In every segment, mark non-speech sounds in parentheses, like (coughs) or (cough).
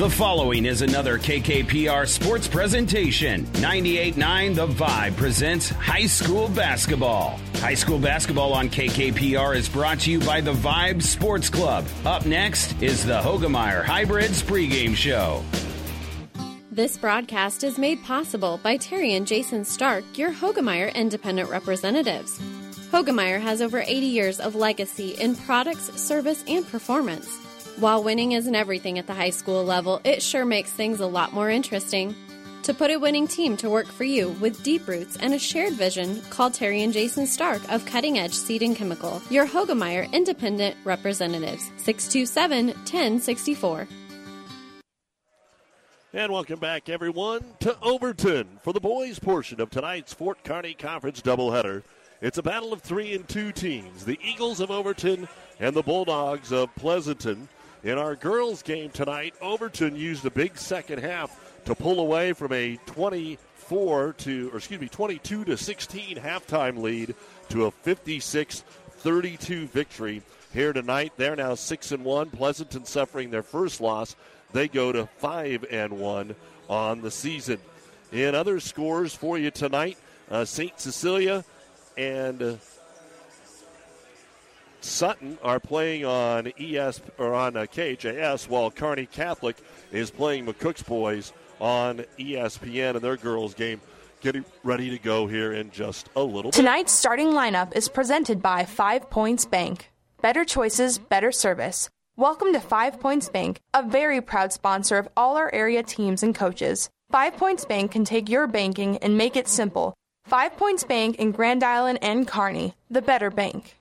The following is another KKPR sports presentation. 98.9 The Vibe presents high school basketball. High school basketball on KKPR is brought to you by the Vibe Sports Club. Up next is the Hoegemeyer Hybrids pregame show. This broadcast is made possible by Terry and Jason Stark, your Hoegemeyer independent representatives. Hoegemeyer has over 80 years of legacy in products, service, and performance. While winning isn't everything at the high school level, it sure makes things a lot more interesting. To put a winning team to work for you with deep roots and a shared vision, call Terry and Jason Stark of Cutting Edge Seed and Chemical, your Hoegemeyer Independent Representatives, 627 1064. And welcome back, everyone, to Overton for the boys' portion of tonight's Fort Kearney Conference doubleheader. It's a battle of three and two teams the Eagles of Overton and the Bulldogs of Pleasanton. In our girls' game tonight, Overton used a big second half to pull away from a 24 to, or excuse me, 22 to 16 halftime lead to a 56 32 victory here tonight. They're now 6 and 1. Pleasanton suffering their first loss they go to 5 and 1 on the season. In other scores for you tonight, uh, St. Cecilia and uh, Sutton are playing on ES or on uh, KHAS, while Kearney Catholic is playing McCook's boys on ESPN in their girls game. Getting ready to go here in just a little. Tonight's starting lineup is presented by Five Points Bank. Better choices, better service. Welcome to Five Points Bank, a very proud sponsor of all our area teams and coaches. Five Points Bank can take your banking and make it simple. Five Points Bank in Grand Island and Kearney, the better bank.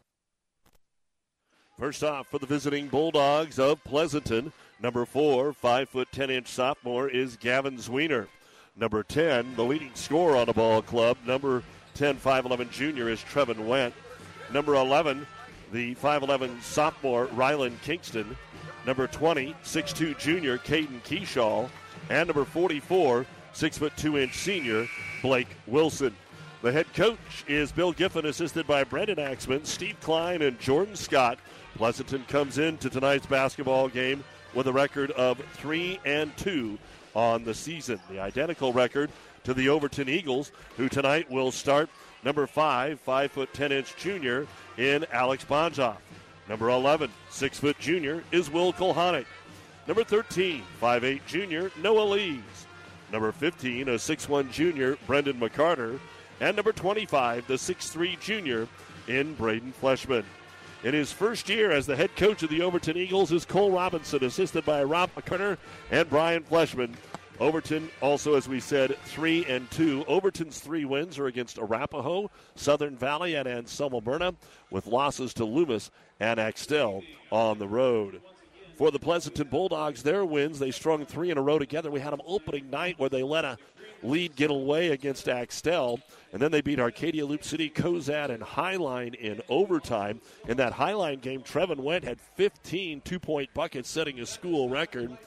First off, for the visiting Bulldogs of Pleasanton, number four, five foot ten inch sophomore is Gavin Zwiener. Number ten, the leading scorer on the ball club, number 10, 5'11 junior is Trevin Went. Number 11, the 5'11 sophomore Rylan Kingston, number 20, 6'2 junior Caden Keyshaw, and number 44, 6'2 inch senior Blake Wilson. The head coach is Bill Giffen, assisted by Brendan Axman, Steve Klein, and Jordan Scott. Pleasanton comes into tonight's basketball game with a record of 3 and 2 on the season. The identical record to the Overton Eagles, who tonight will start number 5, 5 foot 10 inch junior in Alex Bonjoff. Number 11, 6 foot junior is Will Kulhanek. Number 13, 5'8 junior Noah Lees. Number 15, a 6'1 junior Brendan McCarter. And number 25, the 6'3 junior in Braden Fleshman. In his first year as the head coach of the Overton Eagles is Cole Robinson, assisted by Rob McCarter and Brian Fleshman. Overton also, as we said, three and two. Overton's three wins are against Arapahoe, Southern Valley, and Anselmo Merna, with losses to Loomis and Axtell on the road. For the Pleasanton Bulldogs, their wins, they strung three in a row together. We had them opening night where they let a lead get away against Axtell, and then they beat Arcadia, Loop City, Cozad, and Highline in overtime. In that Highline game, Trevin Went had 15 two point buckets, setting a school record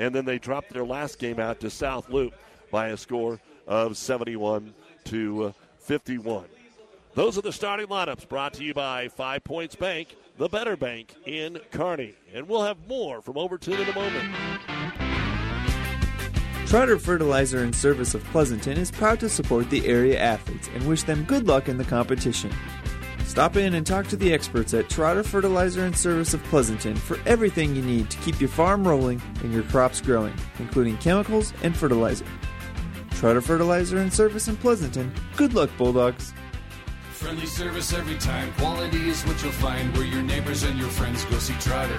and then they dropped their last game out to South Loop by a score of 71 to uh, 51. Those are the starting lineups brought to you by Five Points Bank, the better bank in Kearney. And we'll have more from Overton in a moment. Trotter Fertilizer and Service of Pleasanton is proud to support the area athletes and wish them good luck in the competition. Stop in and talk to the experts at Trotter Fertilizer and Service of Pleasanton for everything you need to keep your farm rolling and your crops growing, including chemicals and fertilizer. Trotter Fertilizer and Service in Pleasanton. Good luck, Bulldogs. Friendly service every time. Quality is what you'll find where your neighbors and your friends go see Trotter.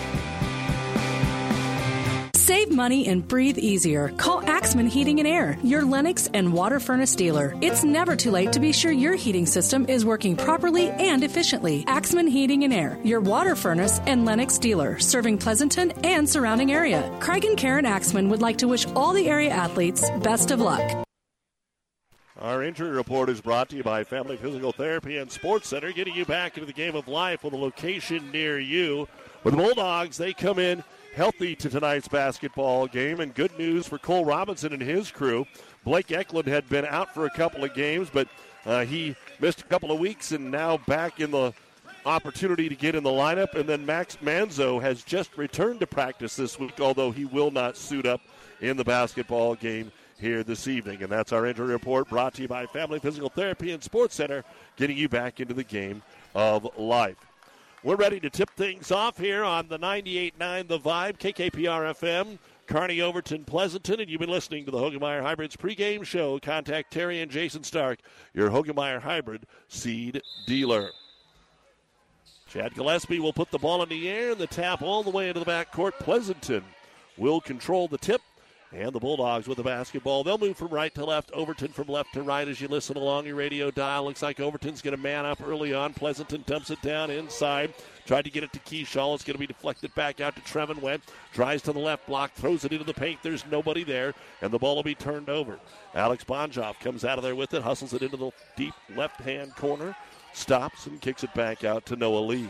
Save money and breathe easier. Call Axman Heating and Air, your Lennox and water furnace dealer. It's never too late to be sure your heating system is working properly and efficiently. Axman Heating and Air, your water furnace and Lennox dealer, serving Pleasanton and surrounding area. Craig and Karen Axman would like to wish all the area athletes best of luck. Our injury report is brought to you by Family Physical Therapy and Sports Center, getting you back into the game of life with a location near you. With the Bulldogs, they come in healthy to tonight's basketball game, and good news for Cole Robinson and his crew. Blake Eklund had been out for a couple of games, but uh, he missed a couple of weeks and now back in the opportunity to get in the lineup. And then Max Manzo has just returned to practice this week, although he will not suit up in the basketball game here this evening. And that's our injury report brought to you by Family Physical Therapy and Sports Center, getting you back into the game of life. We're ready to tip things off here on the 98.9 The Vibe, KKPR FM, Kearney Overton, Pleasanton, and you've been listening to the Hoegemeyer Hybrids pregame show. Contact Terry and Jason Stark, your Hoegemeyer Hybrid seed dealer. Chad Gillespie will put the ball in the air and the tap all the way into the back court. Pleasanton will control the tip. And the Bulldogs with the basketball. They'll move from right to left. Overton from left to right as you listen along your radio dial. Looks like Overton's going to man up early on. Pleasanton dumps it down inside. Tried to get it to Keyshaw. It's going to be deflected back out to Trevin Went. Tries to the left block. Throws it into the paint. There's nobody there. And the ball will be turned over. Alex Bonjoff comes out of there with it. Hustles it into the deep left hand corner. Stops and kicks it back out to Noah Lees.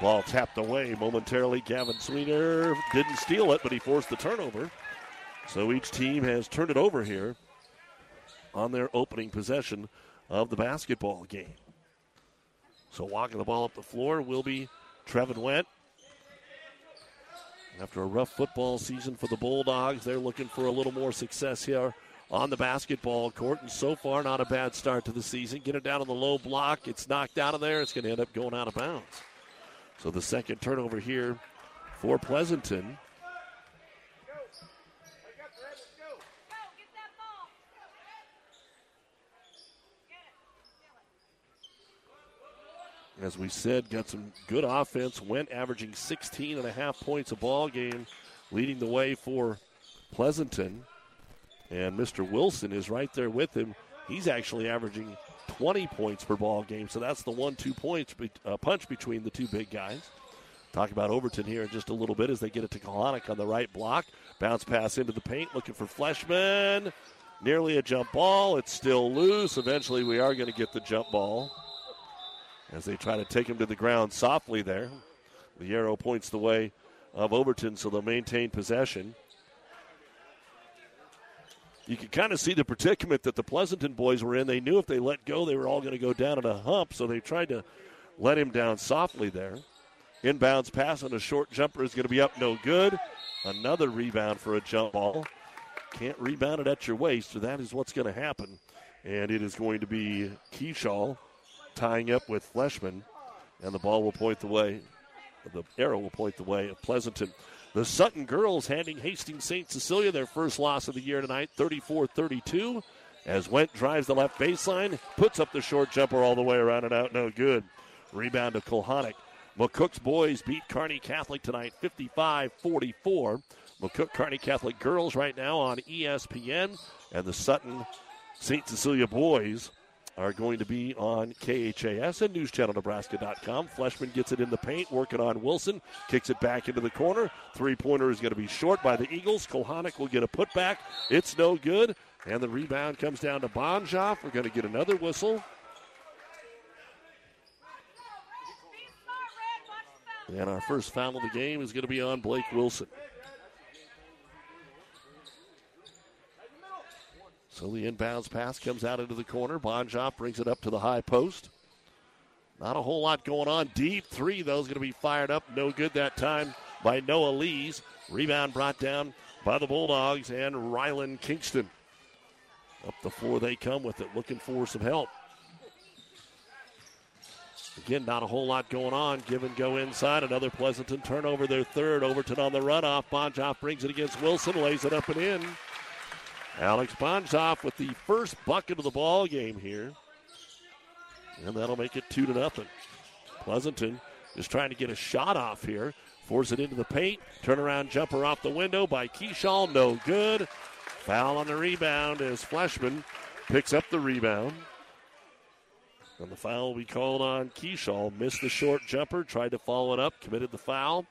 Ball tapped away momentarily. Gavin Zwiener didn't steal it, but he forced the turnover. So each team has turned it over here on their opening possession of the basketball game. So walking the ball up the floor will be Trevin Went. After a rough football season for the Bulldogs, they're looking for a little more success here on the basketball court. And so far, not a bad start to the season. Get it down on the low block. It's knocked out of there. It's going to end up going out of bounds. So the second turnover here for Pleasanton. As we said, got some good offense. Went averaging 16 and a half points a ball game, leading the way for Pleasanton. And Mr. Wilson is right there with him. He's actually averaging 20 points per ball game. So that's the one-two points uh, punch between the two big guys. Talk about Overton here in just a little bit as they get it to Kulhanek on the right block. Bounce pass into the paint, looking for Fleshman. Nearly a jump ball. It's still loose. Eventually, we are going to get the jump ball as they try to take him to the ground softly there. The arrow points the way of Overton, so they'll maintain possession. You can kind of see the predicament that the Pleasanton boys were in. They knew if they let go, they were all going to go down in a hump, so they tried to let him down softly there. Inbounds pass on a short jumper is going to be up no good. Another rebound for a jump ball. Can't rebound it at your waist, so that is what's going to happen. And it is going to be Keyshaw tying up with Fleshman, and the ball will point the way. The arrow will point the way of Pleasanton. The Sutton girls handing Hastings St. Cecilia their first loss of the year tonight, 34 32. As Went drives the left baseline, puts up the short jumper all the way around and out, no good. Rebound to Kulhanek. McCook's boys beat Kearney Catholic tonight 55 44. McCook Kearney Catholic girls right now on ESPN, and the Sutton St. Cecilia boys are going to be on KHAS and NewsChannelNebraska.com. Fleshman gets it in the paint, working on Wilson, kicks it back into the corner. Three pointer is going to be short by the Eagles. Kulhanek will get a putback. It's no good. And the rebound comes down to Bonjoff. We're going to get another whistle. And our first foul of the game is going to be on Blake Wilson. So the inbounds pass comes out into the corner. Bonjoff brings it up to the high post. Not a whole lot going on. Deep three, though, is going to be fired up. No good that time by Noah Lees. Rebound brought down by the Bulldogs and Rylan Kingston. Up the floor they come with it, looking for some help. Again, not a whole lot going on. Give and go inside. Another Pleasanton turnover, their third. Overton on the runoff. Bonjoff brings it against Wilson, lays it up and in. Alex Bonjoff with the first bucket of the ball game here. And that'll make it two to nothing. Pleasanton is trying to get a shot off here. Force it into the paint. Turnaround jumper off the window by Keyshaw. No good. Foul on the rebound as Fleshman picks up the rebound. And the foul be called on Keyshaw. Missed the short jumper, tried to follow it up, committed the foul.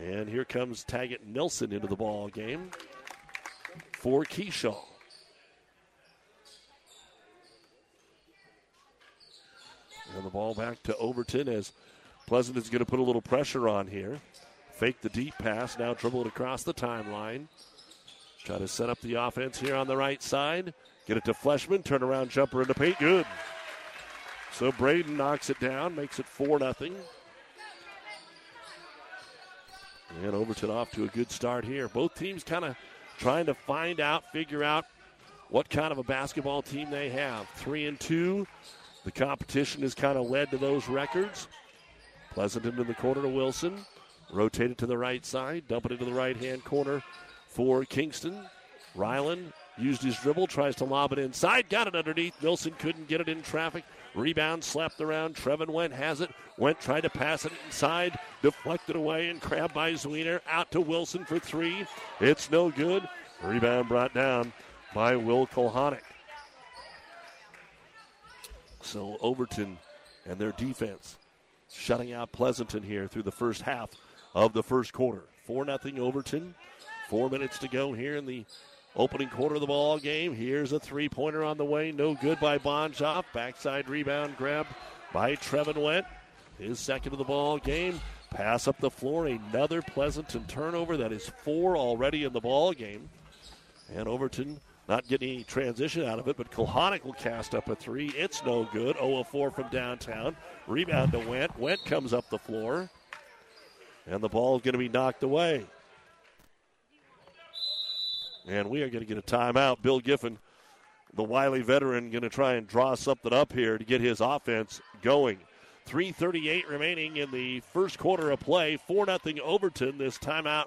And here comes Taggett Nelson into the ball game for Keyshaw. And the ball back to Overton as Pleasant is going to put a little pressure on here. Fake the deep pass, now dribble it across the timeline. Try to set up the offense here on the right side. Get it to Fleshman, turn around jumper into paint, good. So Braden knocks it down, makes it 4 0. And Overton off to a good start here. Both teams kind of trying to find out, figure out what kind of a basketball team they have. Three and two. The competition has kind of led to those records. Pleasanton in the corner to Wilson. Rotated to the right side. Dump it into the right hand corner for Kingston. Ryland used his dribble, tries to lob it inside, got it underneath. Wilson couldn't get it in traffic. Rebound slapped around. Trevin Went has it. Went tried to pass it inside, deflected away and grabbed by Zwiener. Out to Wilson for three. It's no good. Rebound brought down by Will Kulhanek. So Overton and their defense shutting out Pleasanton here through the first half of the first quarter. 4 0 Overton. Four minutes to go here in the opening quarter of the ball game. Here's a three pointer on the way. No good by Bonjoff. Backside rebound grab by Trevin Went. His second of the ball game. Pass up the floor. Another Pleasanton turnover. That is four already in the ball game. And Overton not getting any transition out of it, but Kulhanek will cast up a three. It's no good. 0 of 4 from downtown. Rebound to Went. Went comes up the floor. And the ball is going to be knocked away. And we are going to get a timeout. Bill Giffen, the wily veteran, going to try and draw something up here to get his offense going. 3.38 remaining in the first quarter of play. 4 0 Overton. This timeout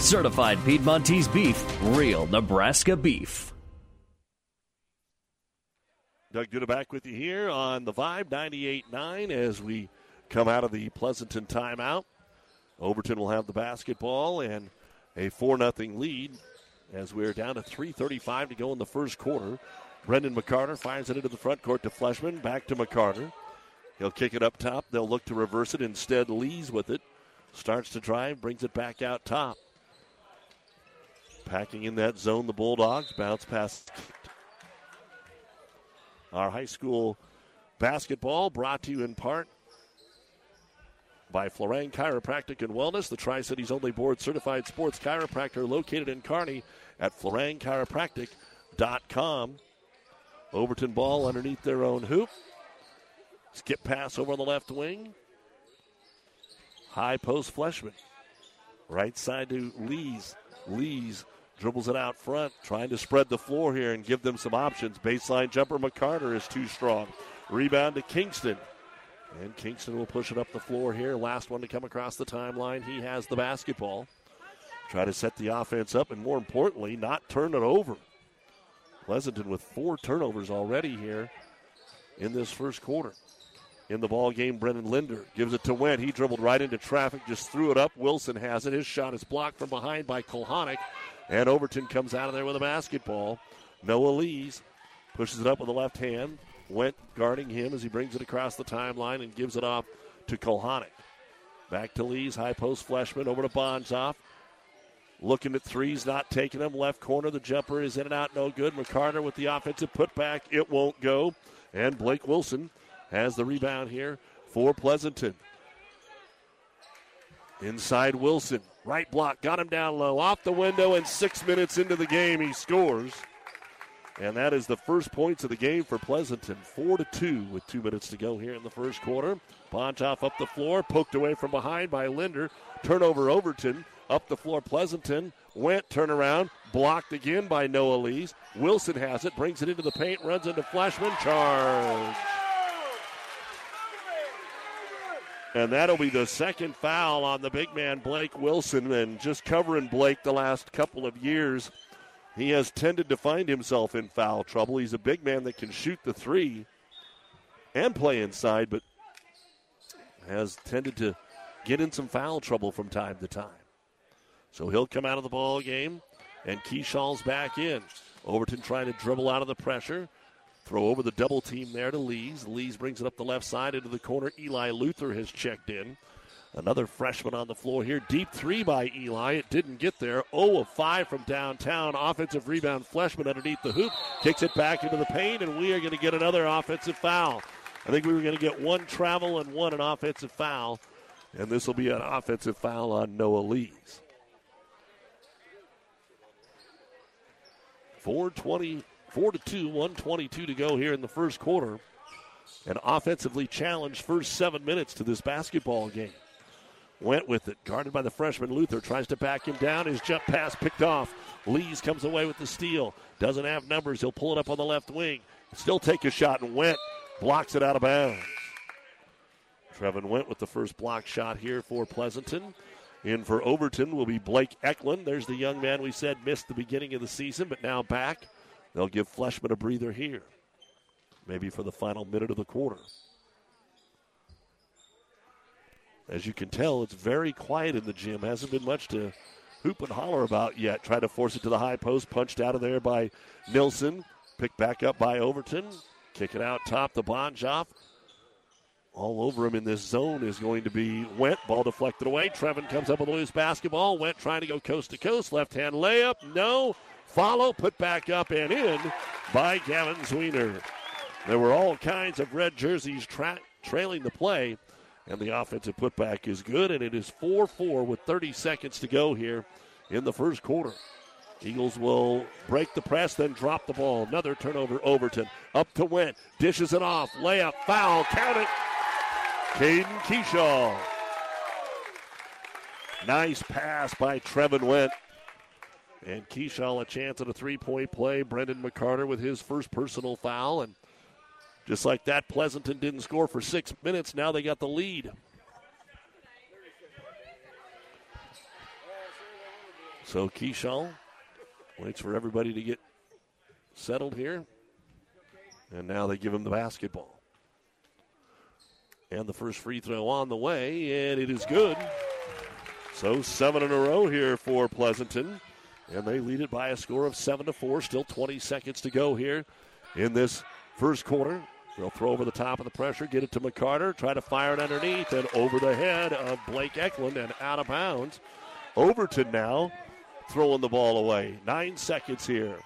Certified Piedmontese beef, real Nebraska beef. Doug Duda back with you here on the Vibe 98.9 as we come out of the Pleasanton timeout. Overton will have the basketball and a 4 0 lead as we're down to 3.35 to go in the first quarter. Brendan McCarter fires it into the front court to Fleshman. Back to McCarter. He'll kick it up top. They'll look to reverse it. Instead, Lees with it. Starts to drive, brings it back out top. Packing in that zone, the Bulldogs bounce past our high school basketball brought to you in part by Florang Chiropractic and Wellness, the Tri Cities only board certified sports chiropractor located in Kearney at FlorangChiropractic.com. Overton ball underneath their own hoop. Skip pass over on the left wing. High post Fleshman. Right side to Lees. Lees dribbles it out front, trying to spread the floor here and give them some options. Baseline jumper McCarter is too strong. Rebound to Kingston. And Kingston will push it up the floor here. Last one to come across the timeline. He has the basketball. Try to set the offense up and, more importantly, not turn it over. Pleasanton with four turnovers already here in this first quarter. In the ball game, Brennan Linder gives it to Went. He dribbled right into traffic, just threw it up. Wilson has it. His shot is blocked from behind by Kulhanek. And Overton comes out of there with a basketball. Noah Lees pushes it up with the left hand. Went guarding him as he brings it across the timeline and gives it off to Kulhanek. Back to Lees, high post Fleshman over to Bonzoff. Looking at threes, not taking them. Left corner, the jumper is in and out, no good. McCarter with the offensive putback, it won't go. And Blake Wilson has the rebound here for Pleasanton. Inside Wilson, right block, got him down low, off the window, and six minutes into the game, he scores. And that is the first points of the game for Pleasanton. Four to two with two minutes to go here in the first quarter. Bontoff up the floor, poked away from behind by Linder. Turnover Overton. Up the floor, Pleasanton. Went, turn around, blocked again by Noah Lees. Wilson has it, brings it into the paint, runs into Fleshman, charge. And that'll be the second foul on the big man, Blake Wilson. And just covering Blake the last couple of years, he has tended to find himself in foul trouble. He's a big man that can shoot the three and play inside, but has tended to get in some foul trouble from time to time. So he'll come out of the ball game, and Keyshaw's back in. Overton trying to dribble out of the pressure. Throw over the double team there to Lees. Lees brings it up the left side into the corner. Eli Luther has checked in. Another freshman on the floor here. Deep three by Eli. It didn't get there. 0 of 5 from downtown. Offensive rebound. Fleshman underneath the hoop. Kicks it back into the paint, and we are going to get another offensive foul. I think we were going to get one travel and one an offensive foul. And this will be an offensive foul on Noah Lees. 420, 4 to 2, 122 to go here in the first quarter. An offensively challenged first seven minutes to this basketball game. Went with it, guarded by the freshman Luther, tries to back him down. His jump pass picked off. Lees comes away with the steal. Doesn't have numbers. He'll pull it up on the left wing. Still take a shot and Went. Blocks it out of bounds. Trevin Went with the first block shot here for Pleasanton. In for Overton will be Blake Eklund. There's the young man we said missed the beginning of the season, but now back. They'll give Fleshman a breather here. Maybe for the final minute of the quarter. As you can tell, it's very quiet in the gym. Hasn't been much to hoop and holler about yet. Try to force it to the high post, punched out of there by Nilsson. Picked back up by Overton. Kick it out top to Bonjoff. All over him in this zone is going to be Went. Ball deflected away. Trevin comes up with a loose basketball. Went trying to go coast to coast. Left hand layup. No. Follow. Put back up and in by Gavin Zwiener. There were all kinds of red jerseys tra- trailing the play. And the offensive putback is good, and it is 4 4 with 30 seconds to go here in the first quarter. Eagles will break the press, then drop the ball. Another turnover, Overton. Up to Went. Dishes it off. Layup, foul, count it. Caden Keyshaw. Nice pass by Trevin Went. And Keyshaw a chance at a three point play. Brendan McCarter with his first personal foul. And just like that, Pleasanton didn't score for six minutes. Now they got the lead. So Keyshaw waits for everybody to get settled here. And now they give him the basketball. And the first free throw on the way, and it is good. So seven in a row here for Pleasanton. And they lead it by a score of seven to four. Still 20 seconds to go here in this first quarter. They'll throw over the top of the pressure, get it to McCarter, try to fire it underneath, and over the head of Blake Eklund and out of bounds. Overton now throwing the ball away. Nine seconds here.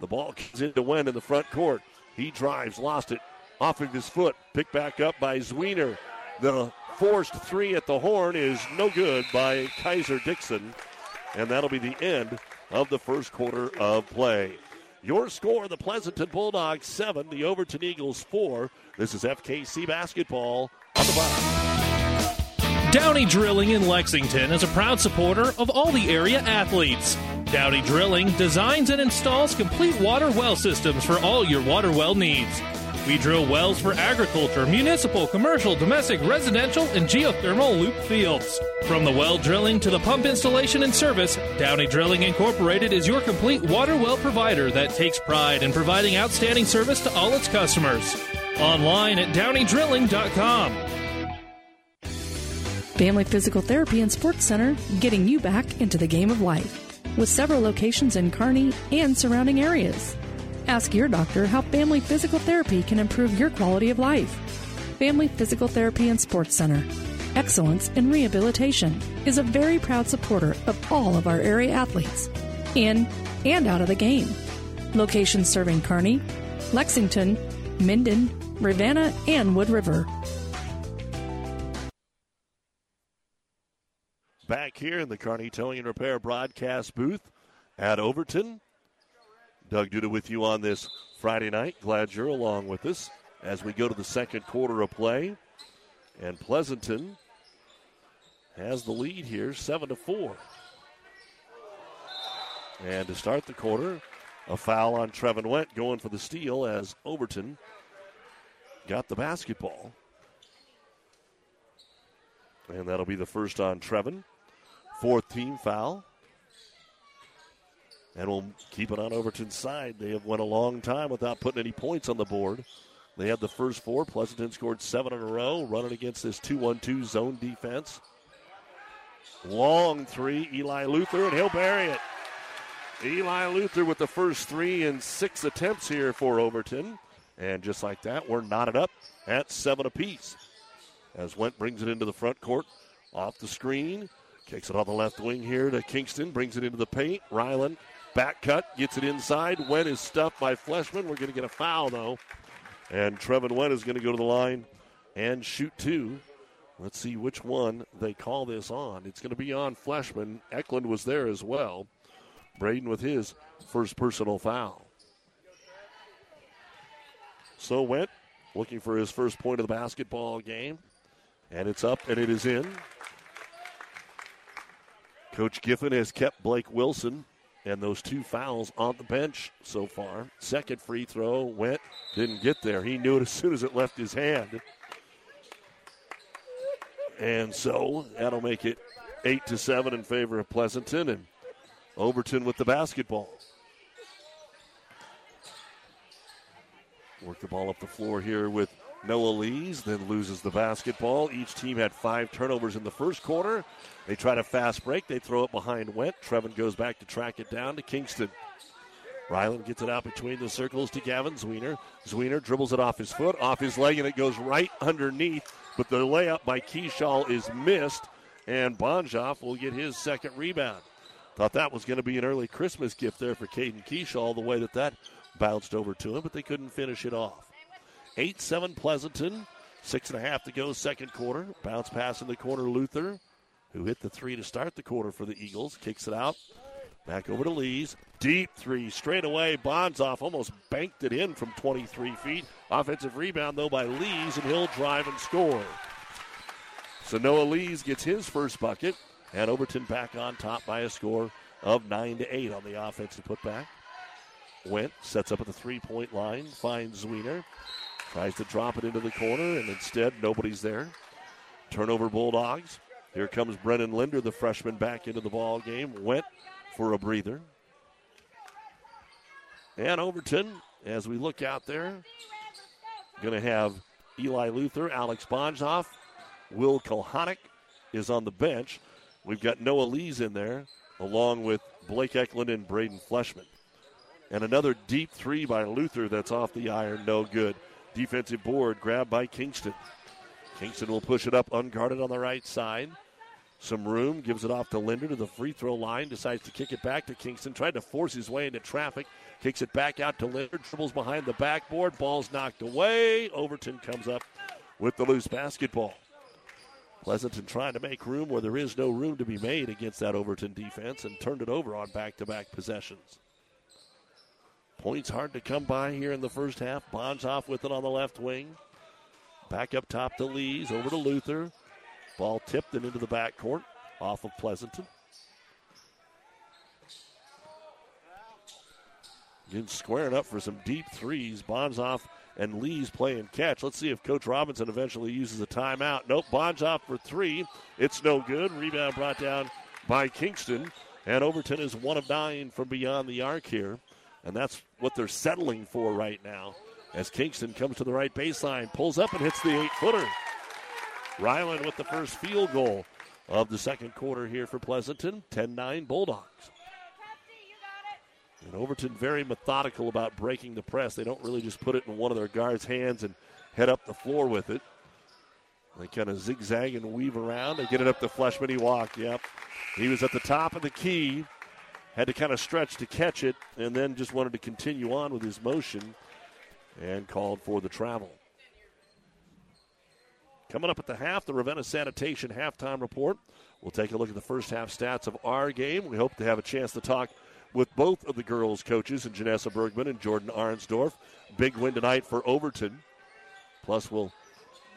The ball comes into Went in the front court. He drives, lost it off of his foot, picked back up by Zwiener. The forced three at the horn is no good by Kaiser Dixon, and that'll be the end of the first quarter of play. Your score, the Pleasanton Bulldogs 7, the Overton Eagles 4. This is FKC basketball on the bottom. Downey Drilling in Lexington is a proud supporter of all the area athletes. Downey Drilling designs and installs complete water well systems for all your water well needs. We drill wells for agriculture, municipal, commercial, domestic, residential, and geothermal loop fields. From the well drilling to the pump installation and service, Downey Drilling Incorporated is your complete water well provider that takes pride in providing outstanding service to all its customers. Online at downeydrilling.com. Family Physical Therapy and Sports Center, getting you back into the game of life. With several locations in Kearney and surrounding areas. Ask your doctor how family physical therapy can improve your quality of life. Family Physical Therapy and Sports Center. Excellence in Rehabilitation is a very proud supporter of all of our area athletes, in and out of the game. Locations serving Kearney, Lexington, Minden, Ravenna, and Wood River. Back here in the Kearney Towing and Repair broadcast booth at Overton. Doug Duda with you on this Friday night. Glad you're along with us as we go to the second quarter of play. And Pleasanton has the lead here, seven to four. And to start the quarter, a foul on Trevin Went going for the steal as Overton got the basketball. And that'll be the first on Trevin. Fourth team foul. And we'll keep it on Overton's side. They have went a long time without putting any points on the board. They had the first four. Pleasanton scored seven in a row, running against this 2 1 2 zone defense. Long three, Eli Luther, and he'll bury it. Eli Luther with the first three in six attempts here for Overton. And just like that, we're knotted up at seven apiece. As Went brings it into the front court, off the screen, kicks it on the left wing here to Kingston, brings it into the paint. Ryland Back cut, gets it inside. Went is stuffed by Fleshman. We're going to get a foul, though. And Trevin Went is going to go to the line and shoot two. Let's see which one they call this on. It's going to be on Fleshman. Eklund was there as well. Braden with his first personal foul. So Went looking for his first point of the basketball game. And it's up and it is in. Coach Giffen has kept Blake Wilson and those two fouls on the bench so far. Second free throw Went, didn't get there. He knew it as soon as it left his hand. And so that'll make it eight to seven in favor of Pleasanton and Overton with the basketball. Work the ball up the floor here with Noah Lees, then loses the basketball. Each team had five turnovers in the first quarter. They try to fast break. They throw it behind Went. Trevin goes back to track it down to Kingston. Ryland gets it out between the circles to Gavin Zwiener. Zwiener dribbles it off his foot, off his leg, and it goes right underneath. But the layup by Keyshaw is missed, and Bonjoff will get his second rebound. Thought that was going to be an early Christmas gift there for Caden Keyshaw, the way that that bounced over to him, but they couldn't finish it off. 8 7 Pleasanton. Six and a half to go, second quarter. Bounce pass in the corner, Luther, who hit the three to start the quarter for the Eagles. Kicks it out. Back over to Lees. Deep three, straight away. Bonds off, almost banked it in from 23 feet. Offensive rebound, though, by Lees, and he'll drive and score. So Noah Lees gets his first bucket, and Overton back on top by a score of 9 to 8 on the offensive putback. Went, sets up at the three point line, finds Zwiener. Tries to drop it into the corner, and instead, nobody's there. Turnover Bulldogs. Here comes Brennan Linder, the freshman, back into the ball game. Went for a breather. And Overton, as we look out there, going to have Eli Luther, Alex Bonjoff, Will Kulhanek is on the bench. We've got Noah Lees in there, along with Blake Eklund and Braden Fleshman. And another deep three by Luther that's off the iron, no good. Defensive board grabbed by Kingston. Kingston will push it up unguarded on the right side. Some room, gives it off to Linder to the free throw line, decides to kick it back to Kingston, tried to force his way into traffic, kicks it back out to Linder, dribbles behind the backboard, ball's knocked away. Overton comes up with the loose basketball. Pleasanton trying to make room where there is no room to be made against that Overton defense and turned it over on back to back possessions. Points hard to come by here in the first half. Bonds off with it on the left wing. Back up top to Lees, over to Luther. Ball tipped and into the backcourt off of Pleasanton. Again, squaring up for some deep threes. Bonds off and Lees playing catch. Let's see if Coach Robinson eventually uses a timeout. Nope, Bonds off for three. It's no good. Rebound brought down by Kingston. And Overton is one of nine from beyond the arc here. And that's what they're settling for right now. As Kingston comes to the right baseline, pulls up and hits the eight footer. Ryland with the first field goal of the second quarter here for Pleasanton. 10 9 Bulldogs. And Overton very methodical about breaking the press. They don't really just put it in one of their guards' hands and head up the floor with it. They kind of zigzag and weave around. They get it up to Fleshman. He walked. Yep. He was at the top of the key had to kind of stretch to catch it, and then just wanted to continue on with his motion and called for the travel. Coming up at the half, the Ravenna Sanitation halftime report. We'll take a look at the first half stats of our game. We hope to have a chance to talk with both of the girls' coaches, and Janessa Bergman and Jordan Arnsdorf. Big win tonight for Overton. Plus, we'll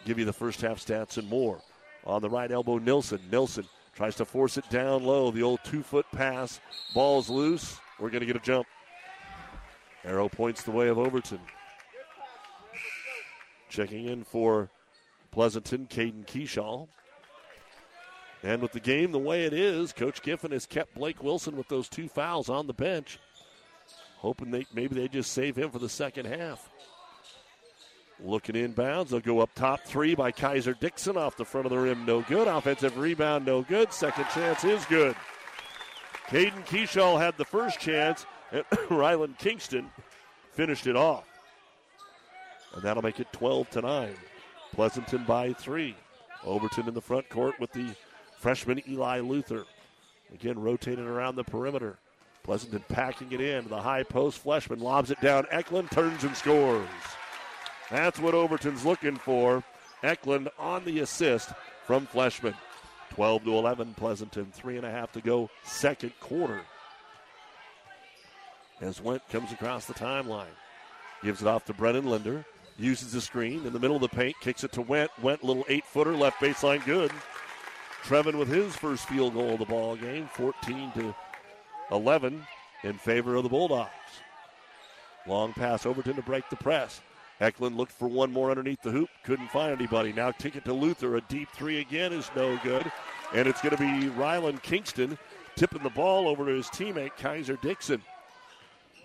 give you the first half stats and more. On the right elbow, Nilson. Nilson Tries to force it down low. The old two foot pass. Ball's loose. we're going to get a jump. Arrow points the way of Overton. Checking in for Pleasanton, Caden Keyshaw. And with the game the way it is, Coach Giffen has kept Blake Wilson with those two fouls on the bench, hoping they maybe they just save him for the second half. Looking inbounds, they'll go up top three by Kaiser Dixon off the front of the rim, no good. Offensive rebound, no good. Second chance is good. Caden Keyshaw had the first chance, and (coughs) Ryland Kingston finished it off. And that'll make it 12 to 9. Pleasanton by three. Overton in the front court with the freshman Eli Luther. Again, rotating around the perimeter. Pleasanton packing it in. The high post. Fleshman lobs it down. Eklund turns and scores. That's what Overton's looking for. Eklund on the assist from Fleshman. 12 to 11, Pleasanton. Three and a half to go, second quarter. As Went comes across the timeline, gives it off to Brennan Linder uses the screen in the middle of the paint, kicks it to Went. Went, little eight footer, left baseline, good. Trevin with his first field goal of the ball game, 14 to 11 in favor of the Bulldogs. Long pass Overton to break the press. Eklund looked for one more underneath the hoop, couldn't find anybody. Now kick it to Luther. A deep three again is no good. And it's going to be Ryland Kingston tipping the ball over to his teammate Kaiser Dixon.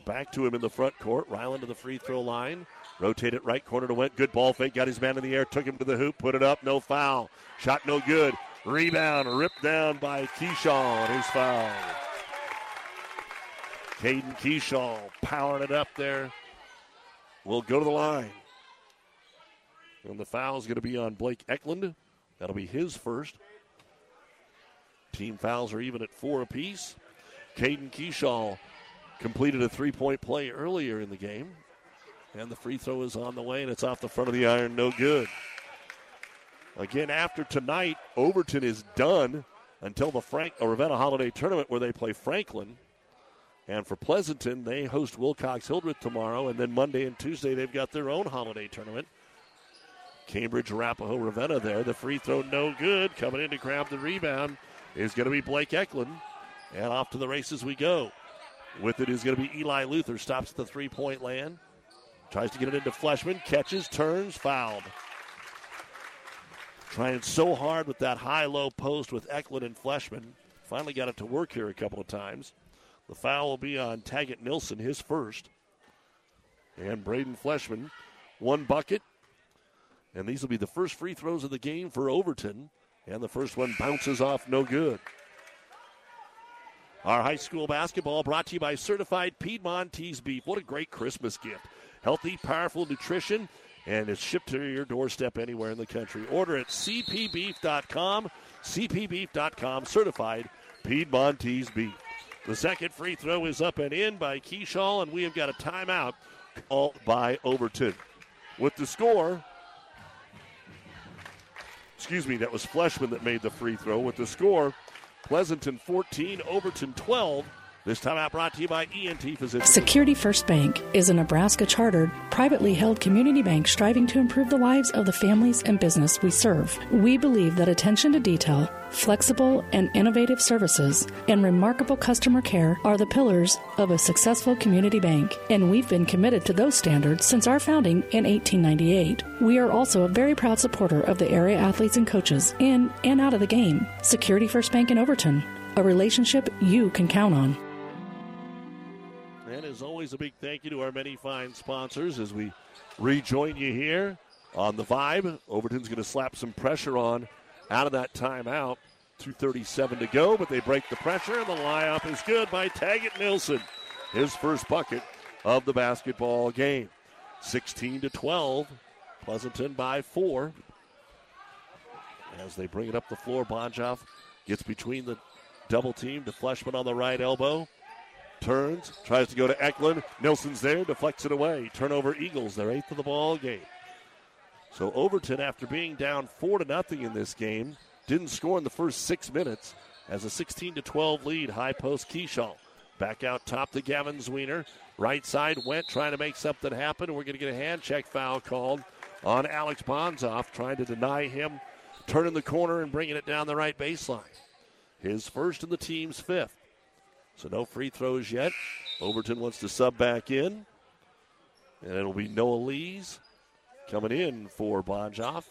Back to him in the front court. Ryland to the free throw line. Rotate it right corner to Went. Good ball fake. Got his man in the air. Took him to the hoop. Put it up. No foul. Shot no good. Rebound ripped down by Keyshaw. His foul. Caden Keyshaw powering it up there. Will go to the line. And the foul is going to be on Blake Eklund. That'll be his first. Team fouls are even at four apiece. Caden Keyshaw completed a three point play earlier in the game. And the free throw is on the way, and it's off the front of the iron, no good. Again, after tonight, Overton is done until the Frank or Ravenna Holiday Tournament where they play Franklin. And for Pleasanton, they host Wilcox Hildreth tomorrow, and then Monday and Tuesday they've got their own holiday tournament. Cambridge, Arapahoe, Ravenna there. The free throw no good. Coming in to grab the rebound is going to be Blake Eklund. And off to the races we go. With it is going to be Eli Luther. Stops at the three point land. Tries to get it into Fleshman. Catches, turns, fouled. Trying so hard with that high low post with Eklund and Fleshman. Finally got it to work here a couple of times. The foul will be on Taggett Nilsson, his first. And Braden Fleshman, one bucket. And these will be the first free throws of the game for Overton. And the first one bounces off, no good. Our high school basketball brought to you by Certified Piedmontese Beef. What a great Christmas gift. Healthy, powerful nutrition, and it's shipped to your doorstep anywhere in the country. Order at cpbeef.com. cpbeef.com, certified Piedmontese Beef. The second free throw is up and in by Keyshaw, and we have got a timeout called by Overton. With the score, excuse me, that was Fleshman that made the free throw. With the score, Pleasanton 14, Overton 12. This time out brought to you by ENT Physicians. Security First Bank is a Nebraska chartered, privately held community bank striving to improve the lives of the families and business we serve. We believe that attention to detail, flexible and innovative services, and remarkable customer care are the pillars of a successful community bank, and we've been committed to those standards since our founding in 1898. We are also a very proud supporter of the area athletes and coaches in and out of the game. Security First Bank in Overton, a relationship you can count on. Always, a big thank you to our many fine sponsors as we rejoin you here on the vibe. Overton's going to slap some pressure on out of that timeout. 2.37 to go, but they break the pressure, and the layup is good by Taggart Nilsson. His first bucket of the basketball game. 16 to 12. Pleasanton by four. As they bring it up the floor, Bonjoff gets between the double team to Fleshman on the right elbow. Turns, tries to go to Eklund. Nilsson's there, deflects it away. Turnover Eagles, their eighth of the ball game. So Overton, after being down four to nothing in this game, didn't score in the first six minutes as a 16 to 12 lead. High post Keyshaw. Back out top to Gavin Zwiener. Right side Went trying to make something happen. We're going to get a hand check foul called on Alex Bonzoff, trying to deny him turning the corner and bringing it down the right baseline. His first and the team's fifth. So no free throws yet. Overton wants to sub back in. And it'll be Noah Lees coming in for Bonjoff.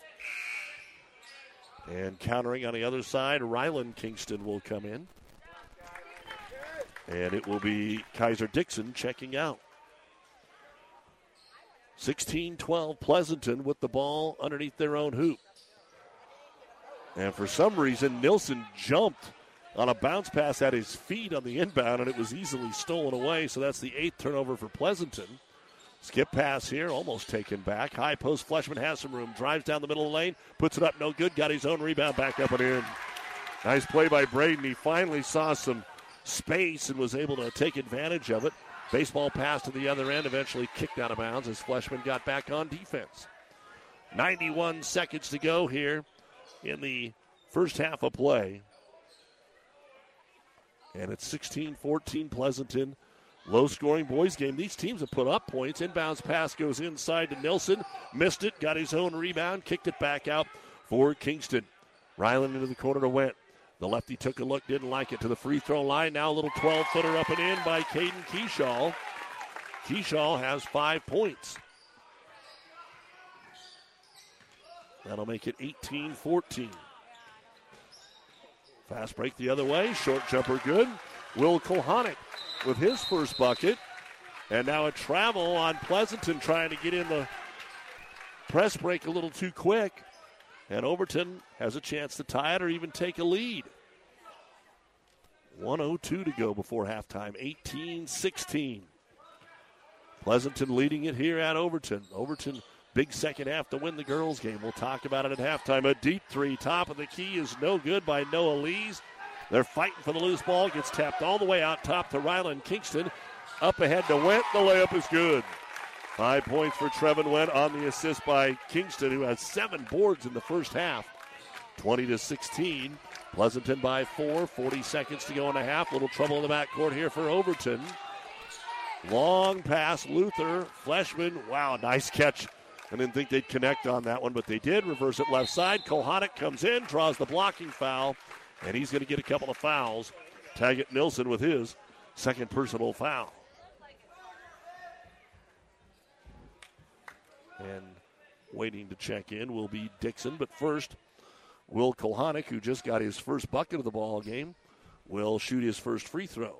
And countering on the other side, Ryland Kingston will come in. And it will be Kaiser Dixon checking out. 16 12 Pleasanton with the ball underneath their own hoop. And for some reason, Nilson jumped on a bounce pass at his feet on the inbound, and it was easily stolen away. So that's the eighth turnover for Pleasanton. Skip pass here, almost taken back. High post, Fleshman has some room. Drives down the middle of the lane, puts it up, no good. Got his own rebound back up and in. Nice play by Braden. He finally saw some space and was able to take advantage of it. Baseball pass to the other end, eventually kicked out of bounds as Fleshman got back on defense. 91 seconds to go here in the first half of play. And it's 16 14 Pleasanton. Low scoring boys game. These teams have put up points. Inbounds pass goes inside to Nelson. Missed it. Got his own rebound. Kicked it back out for Kingston. Ryland into the corner to Went. The lefty took a look, didn't like it to the free throw line. Now a little 12 footer up and in by Caden Keyshaw. Keyshaw has five points. That'll make it 18 14. Fast break the other way. Short jumper good. Will Kulhanek with his first bucket. And now a travel on Pleasanton trying to get in the press break a little too quick. And Overton has a chance to tie it or even take a lead. 102 to go before halftime. 18 16. Pleasanton leading it here at Overton. Overton, big second half to win the girls' game. We'll talk about it at halftime. A deep three, top of the key is no good by Noah Lees. They're fighting for the loose ball. Gets tapped all the way out top to Ryland Kingston. Up ahead to Went. The layup is good. Five points for Trevin Went on the assist by Kingston, who has seven boards in the first half. 20 to 16. Pleasanton by four. 40 seconds to go in the half. Little trouble in the backcourt here for Overton. Long pass, Luther, Fleshman. Wow, nice catch. I didn't think they'd connect on that one, but they did. Reverse it left side. Kulhanek comes in, draws the blocking foul, and he's going to get a couple of fouls. Taggett Nilson with his second personal foul. And waiting to check in will be Dixon, but first, Will Kulhanek, who just got his first bucket of the ball game, will shoot his first free throw.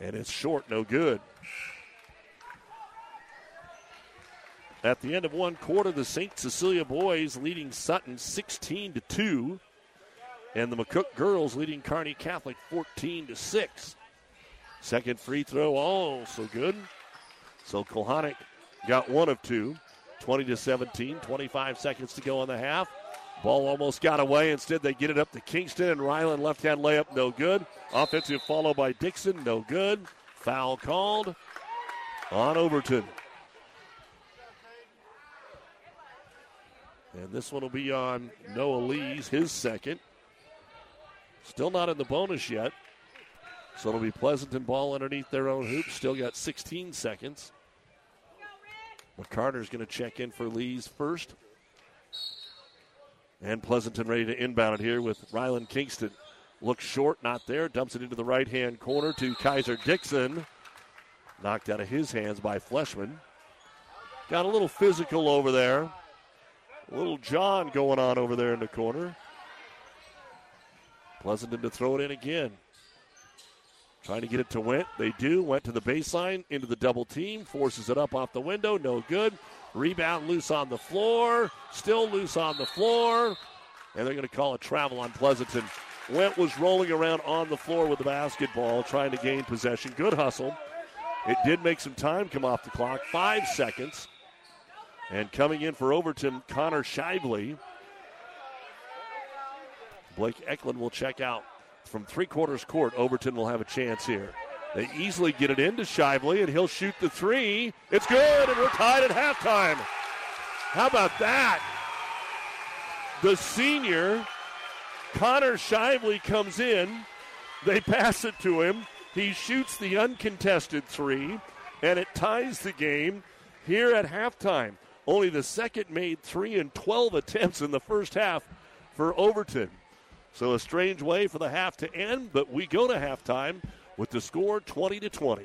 And it's short, no good. At the end of one quarter, the St. Cecilia boys leading Sutton 16 to 2, and the McCook girls leading Kearney Catholic 14 to 6. Second free throw, also good. So Kulhanek got one of two, 20 to 17, 25 seconds to go in the half. Ball almost got away. Instead, they get it up to Kingston, and Ryland left hand layup, no good. Offensive follow by Dixon, no good. Foul called on Overton. And this one will be on Noah Lees, his second. Still not in the bonus yet. So it'll be Pleasanton ball underneath their own hoop. Still got 16 seconds. McCarter's going to check in for Lees first. And Pleasanton ready to inbound it here with Ryland Kingston. Looks short, not there. Dumps it into the right hand corner to Kaiser Dixon. Knocked out of his hands by Fleshman. Got a little physical over there. Little John going on over there in the corner. Pleasanton to throw it in again. Trying to get it to Went. They do. Went to the baseline, into the double team, forces it up off the window. No good. Rebound loose on the floor. Still loose on the floor. And they're going to call a travel on Pleasanton. Went was rolling around on the floor with the basketball, trying to gain possession. Good hustle. It did make some time come off the clock. Five seconds. And coming in for Overton, Connor Shively. Blake Eklund will check out from three quarters court. Overton will have a chance here. They easily get it into Shively, and he'll shoot the three. It's good, and we're tied at halftime. How about that? The senior, Connor Shively, comes in. They pass it to him. He shoots the uncontested three, and it ties the game here at halftime. Only the second made three and 12 attempts in the first half for Overton. So a strange way for the half to end, but we go to halftime with the score 20 to 20.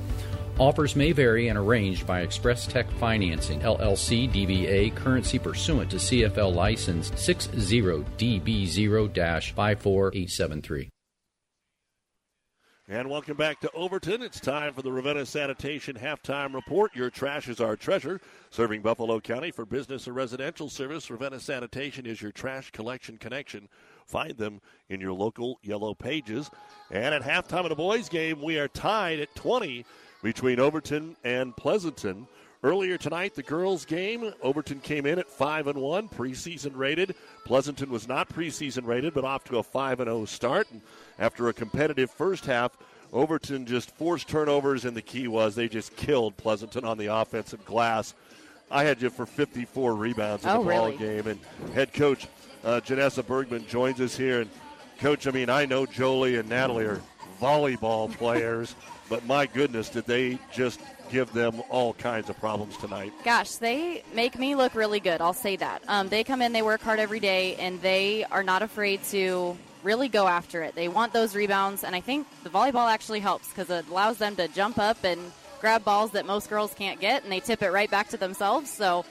Offers may vary and arranged by Express Tech Financing, LLC DBA, currency pursuant to CFL license 60DB0 54873. And welcome back to Overton. It's time for the Ravenna Sanitation halftime report. Your trash is our treasure. Serving Buffalo County for business or residential service, Ravenna Sanitation is your trash collection connection. Find them in your local yellow pages. And at halftime of the boys' game, we are tied at 20 between Overton and Pleasanton. Earlier tonight, the girls' game, Overton came in at five and one, preseason rated. Pleasanton was not preseason rated, but off to a five and zero start. And after a competitive first half, Overton just forced turnovers, and the key was they just killed Pleasanton on the offensive glass. I had you for 54 rebounds in oh, the ball really? game, and head coach uh, Janessa Bergman joins us here. And coach, I mean, I know Jolie and Natalie are volleyball players, (laughs) but my goodness, did they just give them all kinds of problems tonight? Gosh, they make me look really good. I'll say that. Um, they come in, they work hard every day, and they are not afraid to really go after it. They want those rebounds, and I think the volleyball actually helps because it allows them to jump up and grab balls that most girls can't get, and they tip it right back to themselves. So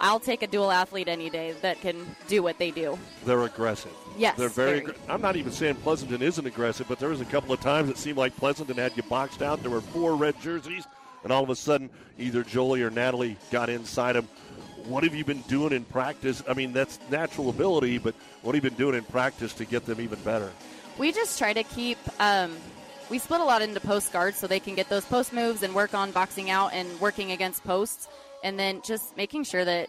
I'll take a dual athlete any day that can do what they do. They're aggressive. Yes, They're very, very. aggr- I'm not even saying Pleasanton isn't aggressive, but there was a couple of times it seemed like Pleasanton had you boxed out. There were four red jerseys, and all of a sudden either Jolie or Natalie got inside them. What have you been doing in practice? I mean, that's natural ability, but what have you been doing in practice to get them even better? We just try to keep. Um, we split a lot into post guards so they can get those post moves and work on boxing out and working against posts, and then just making sure that.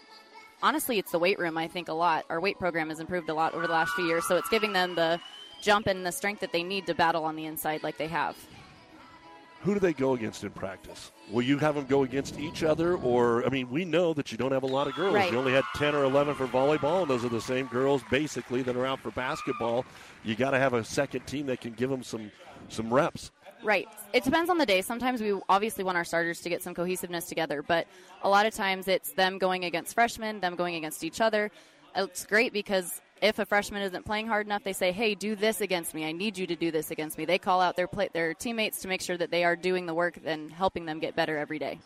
Honestly, it's the weight room. I think a lot. Our weight program has improved a lot over the last few years, so it's giving them the jump and the strength that they need to battle on the inside, like they have. Who do they go against in practice? Will you have them go against each other, or I mean, we know that you don't have a lot of girls. Right. You only had ten or eleven for volleyball, and those are the same girls basically that are out for basketball. You got to have a second team that can give them some some reps. Right. It depends on the day. Sometimes we obviously want our starters to get some cohesiveness together, but a lot of times it's them going against freshmen, them going against each other. It's great because if a freshman isn't playing hard enough, they say, "Hey, do this against me. I need you to do this against me." They call out their play- their teammates to make sure that they are doing the work and helping them get better every day.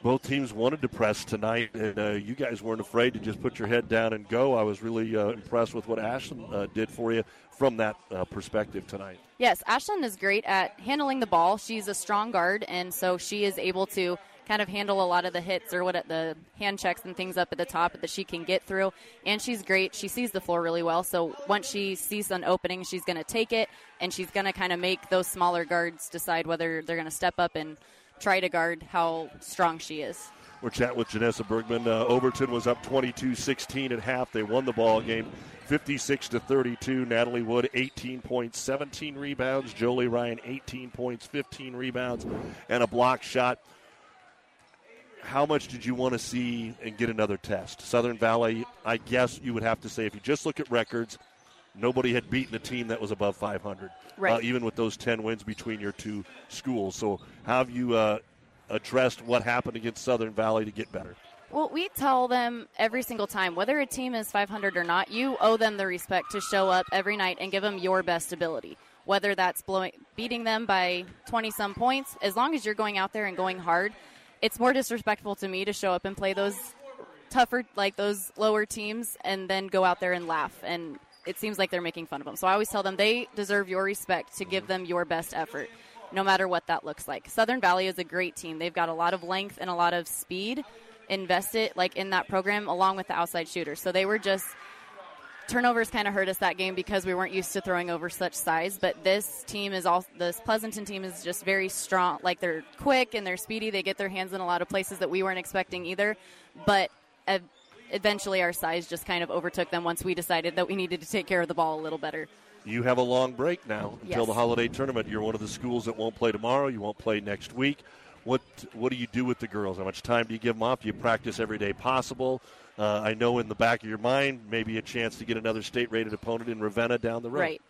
Both teams wanted to press tonight, and uh, you guys weren't afraid to just put your head down and go. I was really uh, impressed with what Ashlyn uh, did for you from that uh, perspective tonight. Yes, Ashlyn is great at handling the ball. She's a strong guard, and so she is able to kind of handle a lot of the hits or what the hand checks and things up at the top that she can get through. And she's great. She sees the floor really well. So once she sees an opening, she's going to take it, and she's going to kind of make those smaller guards decide whether they're going to step up and try to guard how strong she is. We're chatting with Janessa Bergman. Uh, Overton was up 22-16 at half. They won the ball game 56 to 32. Natalie Wood 18 points, 17 rebounds. Jolie Ryan 18 points, 15 rebounds, and a block shot. How much did you want to see and get another test? Southern Valley, I guess you would have to say, if you just look at records, nobody had beaten a team that was above 500, Right. uh, even with those 10 wins between your two schools. So, how have you uh, addressed what happened against Southern Valley to get better? Well, we tell them every single time, whether a team is 500 or not, you owe them the respect to show up every night and give them your best ability. Whether that's blowing, beating them by 20 some points, as long as you're going out there and going hard, it's more disrespectful to me to show up and play those tougher, like those lower teams, and then go out there and laugh. And it seems like they're making fun of them. So I always tell them they deserve your respect to give them your best effort, no matter what that looks like. Southern Valley is a great team. They've got a lot of length and a lot of speed invested like in that program along with the outside shooters. So they were just turnovers kind of hurt us that game because we weren't used to throwing over such size. But this team is all this Pleasanton team is just very strong. Like they're quick and they're speedy. They get their hands in a lot of places that we weren't expecting either. But uh, eventually, our size just kind of overtook them once we decided that we needed to take care of the ball a little better. You have a long break now until Yes. the holiday tournament. You're one of the schools that won't play tomorrow. You won't play next week. What What do you do with the girls? How much time do you give them off? Do you practice every day possible? Uh, I know in the back of your mind, maybe a chance to get another state-rated opponent in Ravenna down the road. Right.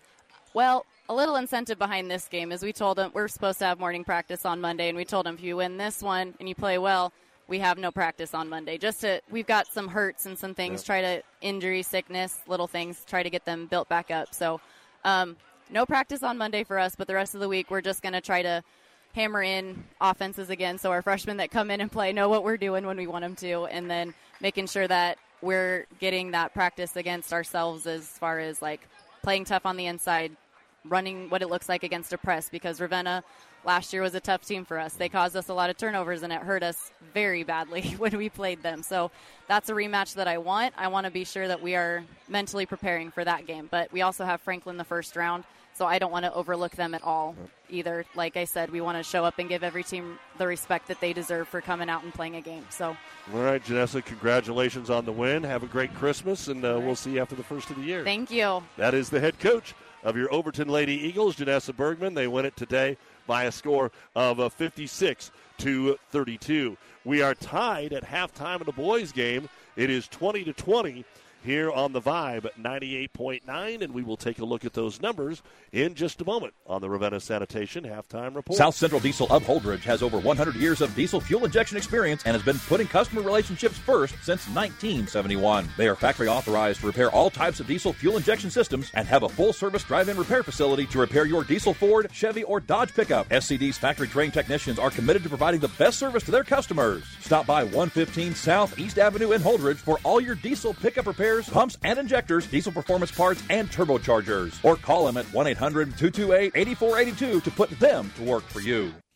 Well, a little incentive behind this game is we told them we're supposed to have morning practice on Monday, and we told them if you win this one and you play well, we have no practice on Monday. Just to we've got some hurts and some things. Yeah. Try to injury, sickness, little things. Try to get them built back up. So, um, no practice on Monday for us, but the rest of the week we're just going to try to hammer in offenses again so our freshmen that come in and play know what we're doing when we want them to and then making sure that we're getting that practice against ourselves as far as like playing tough on the inside running what it looks like against a press because Ravenna last year was a tough team for us. They caused us a lot of turnovers and it hurt us very badly (laughs) when we played them. So that's a rematch that I want. I want to be sure that we are mentally preparing for that game. But we also have Franklin the first round, so I don't want to overlook them at all either. Like I said, we want to show up and give every team the respect that they deserve for coming out and playing a game. So All right, Janessa, congratulations on the win. Have a great Christmas, and uh, we'll see you after the first of the year. thank you. That is the head coach of your Overton Lady Eagles, Janessa Bergman. They win it today by a score of uh, 56 to 32. We are tied at halftime of the boys' game. It is 20 to 20 here on the Vibe 98.9, and we will take a look at those numbers in just a moment on the Ravenna Sanitation halftime report. South Central Diesel of Holdrege has over 100 years of diesel fuel injection experience and has been putting customer relationships first since 1971. They are factory authorized to repair all types of diesel fuel injection systems and have a full service drive in repair facility to repair your diesel Ford, Chevy, or Dodge pickup. SCD's factory trained technicians are committed to providing the best service to their customers. Stop by 115 South East Avenue in Holdrege for all your diesel pickup pumps and injectors, diesel performance parts, and turbochargers. Or call them at 1 800 228 8482 to put them to work for you.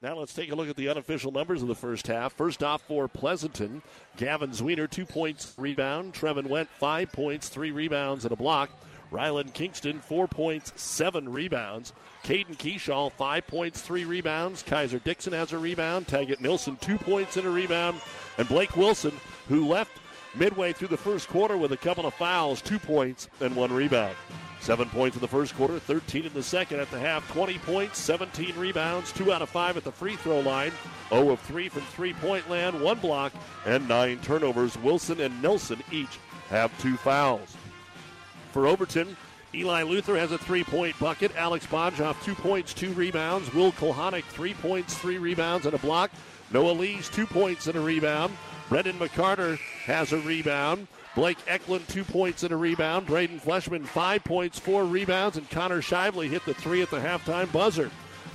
Now let's take a look at the unofficial numbers of the first half. First off for Pleasanton, Gavin Zwiener, two points, rebound. Trevin Went, five points, three rebounds, and a block. Rylan Kingston, four points, seven rebounds. Caden Keyshaw, five points, three rebounds. Kaiser Dixon has a rebound. Taggett Nilsson, two points and a rebound. And Blake Wilson, who left midway through the first quarter with a couple of fouls, two points and one rebound. Seven points in the first quarter, 13 in the second. At the half, 20 points, 17 rebounds, two out of five at the free throw line, 0 of 3 from three point land, one block, and nine turnovers. Wilson and Nelson each have two fouls. For Overton, Eli Luther has a three point bucket. Alex Bonjoff, two points, two rebounds. Will Kulhanek, three points, three rebounds, and a block. Noah Lees, two points and a rebound. Brendan McCarter has a rebound. Blake Eklund, two points and a rebound. Braden Fleshman, five points, four rebounds. And Connor Shively hit the three at the halftime buzzer.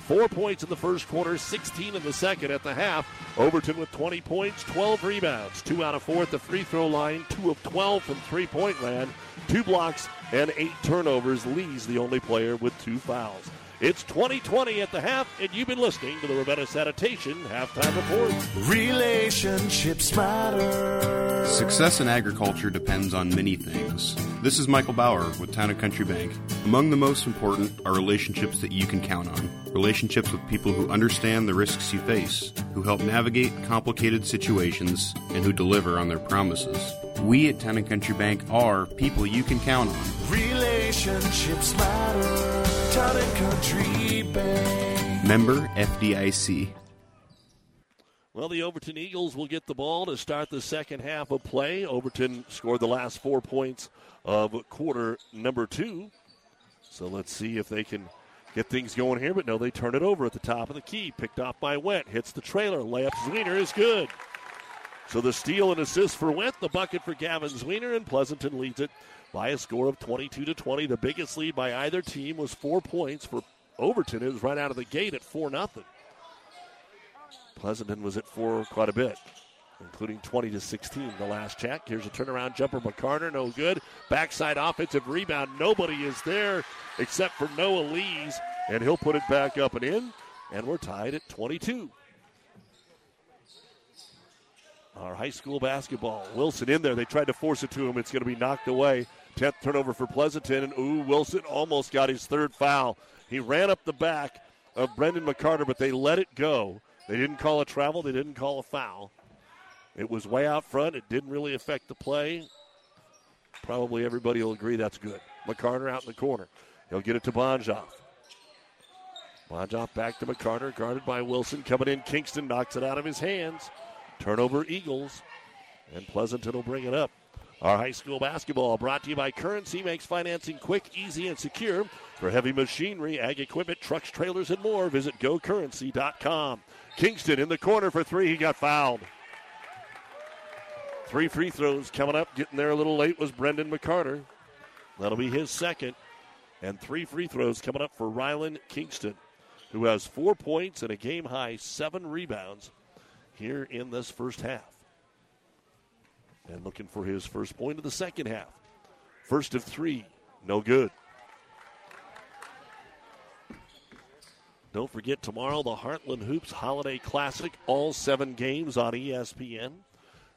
Four points in the first quarter, 16 in the second at the half. Overton with 20 points, 12 rebounds, two out of four at the free throw line, two of 12 from three point land, two blocks, and eight turnovers. Lee's the only player with two fouls. It's 2020 at the half, and you've been listening to the Ravenna Sanitation halftime report. Relationships matter. Success in agriculture depends on many things. This is Michael Bauer with Town and Country Bank. Among the most important are relationships that you can count on. Relationships with people who understand the risks you face, who help navigate complicated situations, and who deliver on their promises. We at Town and Country Bank are people you can count on. relationships matter. Town and Country Bank. Member FDIC. Well, the Overton Eagles will get the ball to start the second half of play. Overton scored the last four points of quarter number two. So let's see if they can get things going here. But no, they turn it over at the top of the key. Picked off by Went. Hits the trailer. Layup Zwiener is good. So the steal and assist for Went, the bucket for Gavin Zwiener, and Pleasanton leads it by a score of 22 to 20. The biggest lead by either team was four points for Overton. It was right out of the gate at 4 0. Pleasanton was at four quite a bit, including 20 to 16 the last check. Here's a turnaround jumper. McCarter, no good. Backside offensive rebound. Nobody is there except for Noah Lees, and he'll put it back up and in. And we're tied at 22. Our high school basketball. Wilson in there. They tried to force it to him. It's going to be knocked away. 10th turnover for Pleasanton. And ooh, Wilson almost got his third foul. He ran up the back of Brendan McCarter, but they let it go. They didn't call a travel, they didn't call a foul. It was way out front. It didn't really affect the play. Probably everybody will agree that's good. McCarter out in the corner. He'll get it to Bonjoff. Bonjoff back to McCarter, guarded by Wilson. Coming in, Kingston knocks it out of his hands. Turnover Eagles. And Pleasanton will bring it up. Our high school basketball brought to you by Currency makes financing quick, easy, and secure. For heavy machinery, ag equipment, trucks, trailers, and more, visit gocurrency.com. Kingston in the corner for three. He got fouled. Three free throws coming up. Getting there a little late was Brendan McCarter. That'll be his second. And three free throws coming up for Rylan Kingston, who has four points and a game high seven rebounds here in this first half. And looking for his first point of the second half. First of three, no good. Don't forget tomorrow the Heartland Hoops Holiday Classic, all seven games on ESPN.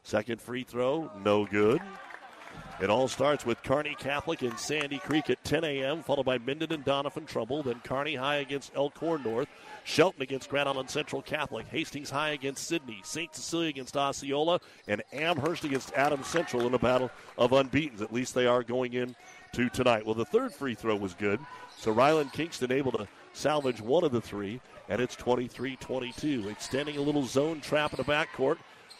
Second free throw, no good. It all starts with Kearney Catholic and Sandy Creek at 10 a.m., followed by Minden and Doniphan Trumbull. Then Kearney High against Elkhorn North. Shelton against Grand Island Central Catholic. Hastings High against Sidney. St. Cecilia against Osceola. And Amherst against Adams Central in a battle of unbeatens. At least they are going in to tonight. Well, the third free throw was good. So Ryland Kingston able to salvage one of the three, and it's 23 22. Extending a little zone trap in the backcourt.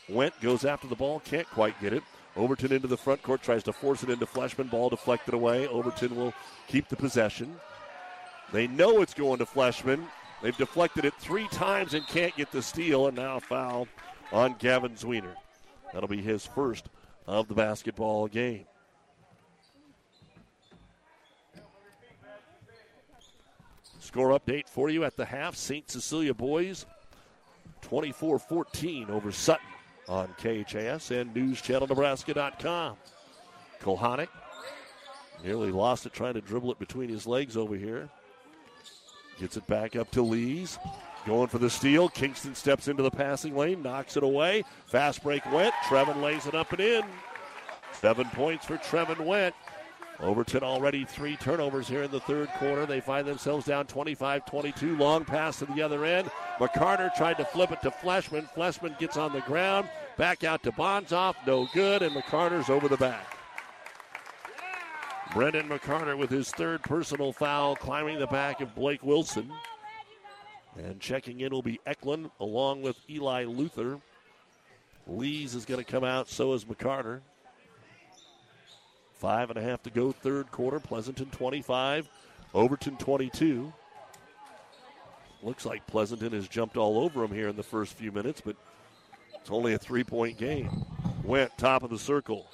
Went goes after the ball, can't quite get it. Overton into the front court, tries to force it into Fleshman. Ball deflected away. Overton will keep the possession. They know it's going to Fleshman. They've deflected it three times and can't get the steal, and now foul on Gavin Zwiener. That'll be his first of the basketball game. Score update for you at the half. St. Cecilia boys 24 14 over Sutton on KHAS and NewsChannelNebraska.com. Kulhanek nearly lost it trying to dribble it between his legs over here. Gets it back up to Lees. Going for the steal. Kingston steps into the passing lane, knocks it away. Fast break went. Trevin lays it up and in. Seven points for Trevin Went. Overton already three turnovers here in the third quarter. They find themselves down 25 22. Long pass to the other end. McCarter tried to flip it to Fleshman. Fleshman gets on the ground. Back out to Bonzoff. No good. And McCarter's over the back. Brendan McCarter with his third personal foul, climbing the back of Blake Wilson. And checking in will be Eklund along with Eli Luther. Lees is going to come out, so is McCarter. Five and a half to go, third quarter. Pleasanton 25, Overton 22. Looks like Pleasanton has jumped all over them here in the first few minutes, but it's only a three point game. Went top of the circle.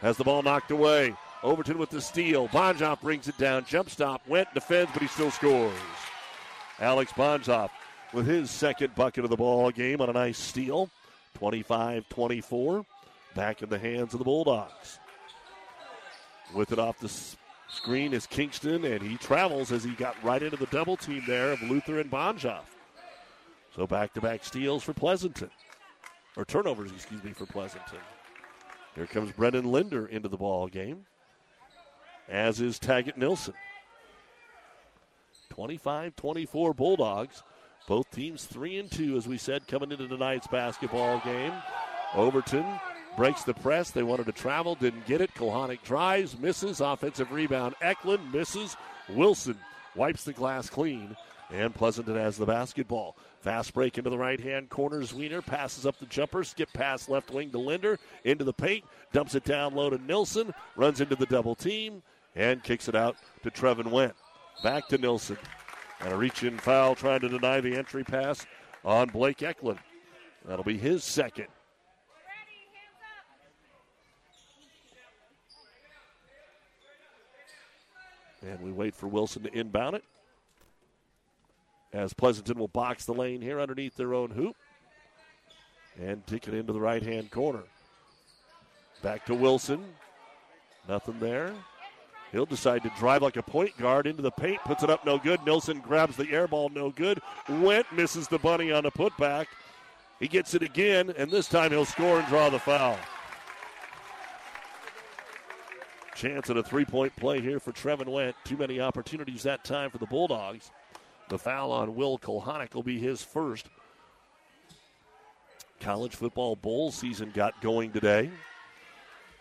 Has the ball knocked away. Overton with the steal. Bonjoff brings it down. Jump stop. Went, defends, but he still scores. Alex Bonjoff with his second bucket of the ball game on a nice steal. 25 24. Back in the hands of the Bulldogs. With it off the screen is Kingston, and he travels as he got right into the double team there of Luther and Bonjoff. So back to back steals for Pleasanton. Or turnovers, excuse me, for Pleasanton. Here comes Brendan Linder into the ball game, as is Taggart Nilsson. 25 24 Bulldogs. Both teams 3 and 2, as we said, coming into tonight's basketball game. Overton breaks the press. They wanted to travel, didn't get it. Kulhanek drives, misses. Offensive rebound. Eklund misses. Wilson wipes the glass clean, and Pleasanton has the basketball. Fast break into the right hand corner. Zwiener passes up the jumper, skip pass left wing to Linder, into the paint, dumps it down low to Nilson, runs into the double team, and kicks it out to Trevin Went. Back to Nilson. And a reach in foul trying to deny the entry pass on Blake Eklund. That'll be his second. And we wait for Wilson to inbound it. As Pleasanton will box the lane here underneath their own hoop. And take it into the right hand corner. Back to Wilson. Nothing there. He'll decide to drive like a point guard into the paint, puts it up no good. Nilson grabs the air ball, no good. Went, misses the bunny on the putback. He gets it again, and this time he'll score and draw the foul. Chance at a three point play here for Trevin Went. Too many opportunities that time for the Bulldogs. The foul on Will Kulhanek will be his first. College football bowl season got going today.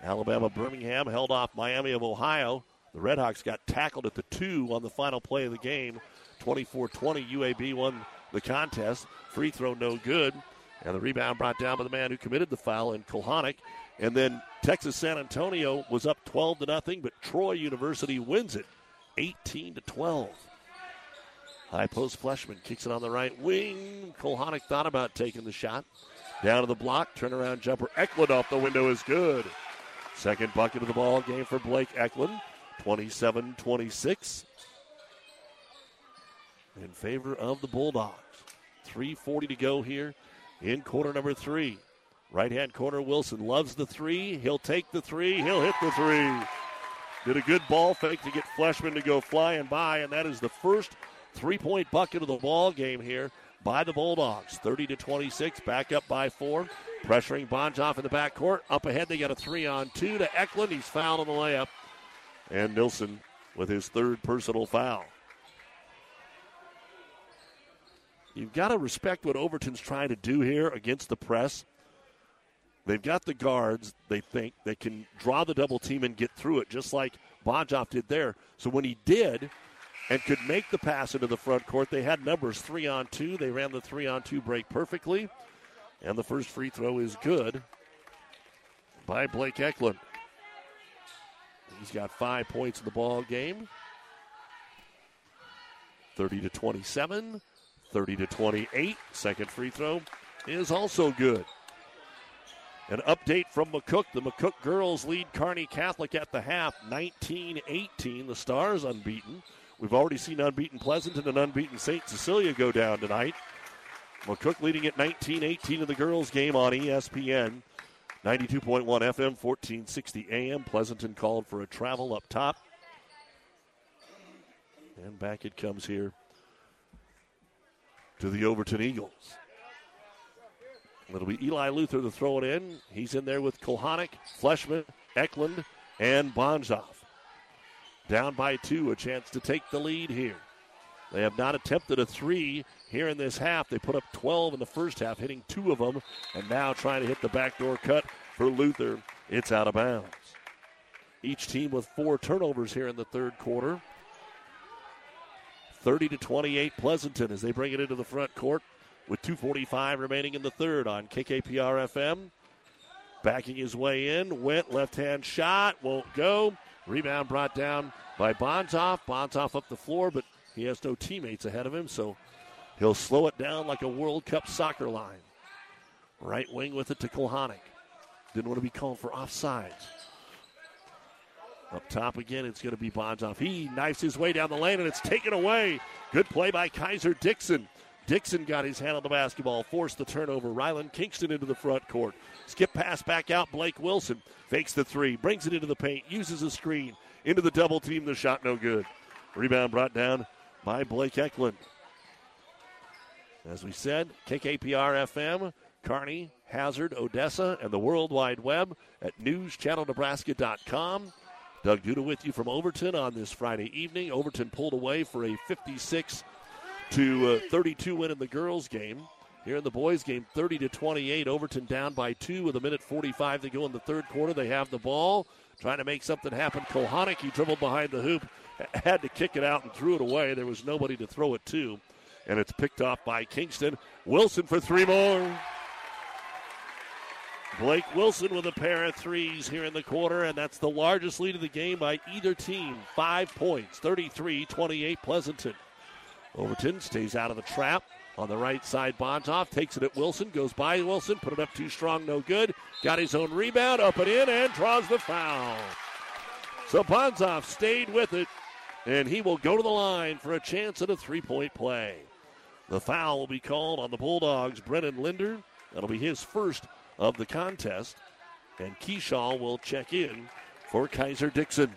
Alabama Birmingham held off Miami of Ohio. The Redhawks got tackled at the two on the final play of the game. 24 20, UAB won the contest. Free throw no good. And the rebound brought down by the man who committed the foul in Kulhanek. And then Texas San Antonio was up 12 to nothing, but Troy University wins it 18 to 12. High post Fleshman kicks it on the right wing. Kulhanek thought about taking the shot. Down to the block, turnaround jumper. Eklund off the window is good. Second bucket of the ball game for Blake Eklund. 27 26 in favor of the Bulldogs. 3.40 to go here in quarter number three. Right hand corner, Wilson loves the three. He'll take the three. He'll hit the three. Did a good ball fake to get Fleshman to go flying by, and that is the first three point bucket of the ball game here by the Bulldogs. 30 to 26, back up by four. Pressuring Bonjoff in the backcourt. Up ahead, they got a three on two to Eklund. He's fouled on the layup. And Nilson with his third personal foul. You've got to respect what Overton's trying to do here against the press. They've got the guards, they think, they can draw the double team and get through it, just like Bonjoff did there. So when he did and could make the pass into the front court, they had numbers three on two. They ran the three on two break perfectly. And the first free throw is good by Blake Eklund. He's got five points in the ball game. 30 to 27, 30 to 28. Second free throw is also good. An update from McCook. The McCook girls lead Kearney Catholic at the half, 19 18. The Stars unbeaten. We've already seen unbeaten Pleasanton and unbeaten St. Cecilia go down tonight. McCook leading at 19 18 in the girls' game on ESPN. 92.1 FM, 1460 AM. Pleasanton called for a travel up top. And back it comes here to the Overton Eagles. It'll be Eli Luther to throw it in. He's in there with Kulhanek, Fleshman, Eklund, and Bonjoff. Down by two, a chance to take the lead here. They have not attempted a three here in this half. They put up 12 in the first half, hitting two of them, and now trying to hit the backdoor cut for Luther. It's out of bounds. Each team with four turnovers here in the third quarter. 30 to 28 Pleasanton as they bring it into the front court with 2.45 remaining in the third on KKPR FM. Backing his way in, went left hand shot, won't go. Rebound brought down by Bontoff. Bontoff up the floor, but he has no teammates ahead of him, so he'll slow it down like a World Cup soccer line. Right wing with it to Kulhanek. Didn't want to be called for offsides. Up top again, it's going to be Bontoff. He knifes his way down the lane, and it's taken away. Good play by Kaiser Dixon. Dixon got his hand on the basketball, forced the turnover. Ryland Kingston into the front court. Skip pass back out. Blake Wilson fakes the three, brings it into the paint, uses a screen into the double team. The shot no good. Rebound brought down by Blake Eklund. As we said, KKPR FM, Kearney, Hazard, Odessa, and the World Wide Web at newschannelnebraska.com. Doug Duda with you from Overton on this Friday evening. Overton pulled away for a 56 to uh, 32 win in the girls game. here in the boys' game, 30 to 28. Overton down by two with a minute 45 to go in the third quarter. They have the ball, trying to make something happen. Kulhanek, he dribbled behind the hoop, (laughs) had to kick it out and threw it away. There was nobody to throw it to, and it's picked off by Kingston. Wilson for three more. Blake Wilson with a pair of threes here in the quarter, and that's the largest lead of the game by either team. Five points, 33 28 Pleasanton. Overton stays out of the trap. On the right side, Bontoff takes it at Wilson, goes by Wilson, put it up too strong, no good. Got his own rebound, up and in, and draws the foul. So Bontoff stayed with it, and he will go to the line for a chance at a three point play. The foul will be called on the Bulldogs, Brennan Linder. That'll be his first of the contest. And Keyshaw will check in for Kaiser Dixon.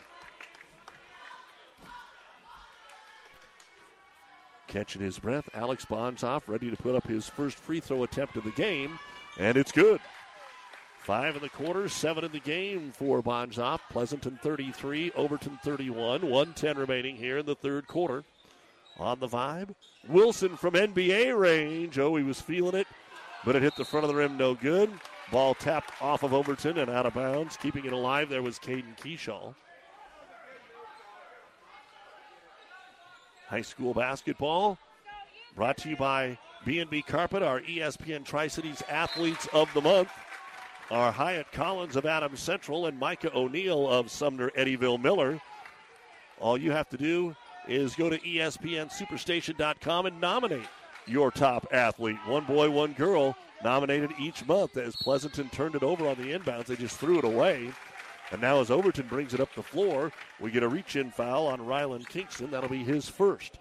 Catching his breath, Alex Bontoff ready to put up his first free throw attempt of the game, and it's good. Five in the quarter, seven in the game for Bontoff. Pleasanton 33, Overton 31, 110 remaining here in the third quarter. On the vibe, Wilson from NBA range. Oh, he was feeling it, but it hit the front of the rim, no good. Ball tapped off of Overton and out of bounds. Keeping it alive there was Caden Keyshaw. High school basketball brought to you by B&B Carpet, our ESPN Tri-Cities Athletes of the Month. Our Hyatt Collins of Adams Central and Micah O'Neill of Sumner Eddyville Miller. All you have to do is go to ESPNSuperstation.com and nominate your top athlete. One boy, one girl nominated each month as Pleasanton turned it over on the inbounds. They just threw it away. And now as Overton brings it up the floor, we get a reach-in foul on Ryland Kingston. That'll be his first.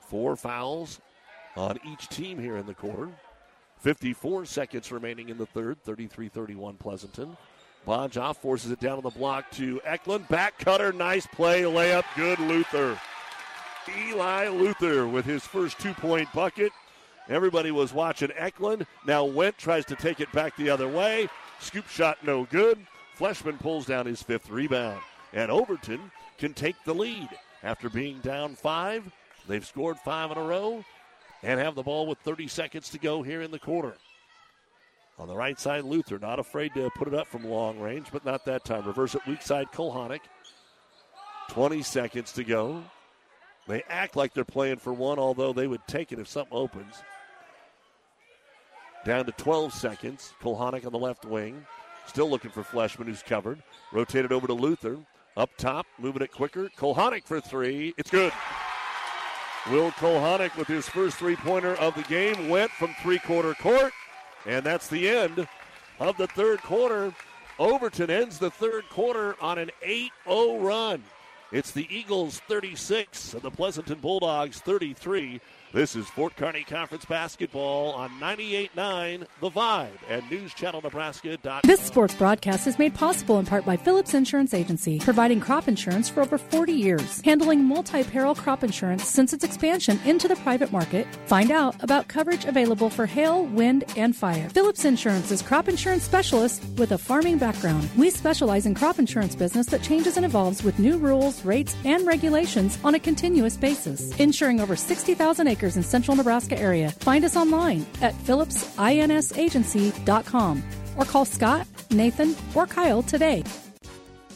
Four fouls on each team here in the quarter. 54 seconds remaining in the third, 33-31 Pleasanton. Bonjoff forces it down on the block to Eklund. Back cutter, nice play, layup, good Luther. Eli Luther with his first two-point bucket. Everybody was watching Eklund. Now Went tries to take it back the other way. Scoop shot no good. Fleshman pulls down his fifth rebound. And Overton can take the lead. After being down five, they've scored five in a row and have the ball with 30 seconds to go here in the quarter. On the right side, Luther not afraid to put it up from long range, but not that time. Reverse it weak side, Kulhanek. 20 seconds to go. They act like they're playing for one, although they would take it if something opens. Down to 12 seconds. Kulhanek on the left wing. Still looking for Fleshman, who's covered. Rotated over to Luther. Up top, moving it quicker. Kulhanek for three. It's good. Will Kulhanek with his first three pointer of the game went from three quarter court. And that's the end of the third quarter. Overton ends the third quarter on an 8 0 run. It's the Eagles 36 and the Pleasanton Bulldogs 33. This is Fort Kearny Conference basketball on 98.9 The Vibe and NewsChannelNebraska.com. This sports broadcast is made possible in part by Phillips Insurance Agency, providing crop insurance for over 40 years, handling multi-peril crop insurance since its expansion into the private market. Find out about coverage available for hail, wind, and fire. Phillips Insurance is crop insurance specialist with a farming background. We specialize in crop insurance business that changes and evolves with new rules, rates, and regulations on a continuous basis, insuring over 60,000 acres in central Nebraska area. Find us online at phillipsinsagency.com or call Scott, Nathan, or Kyle today.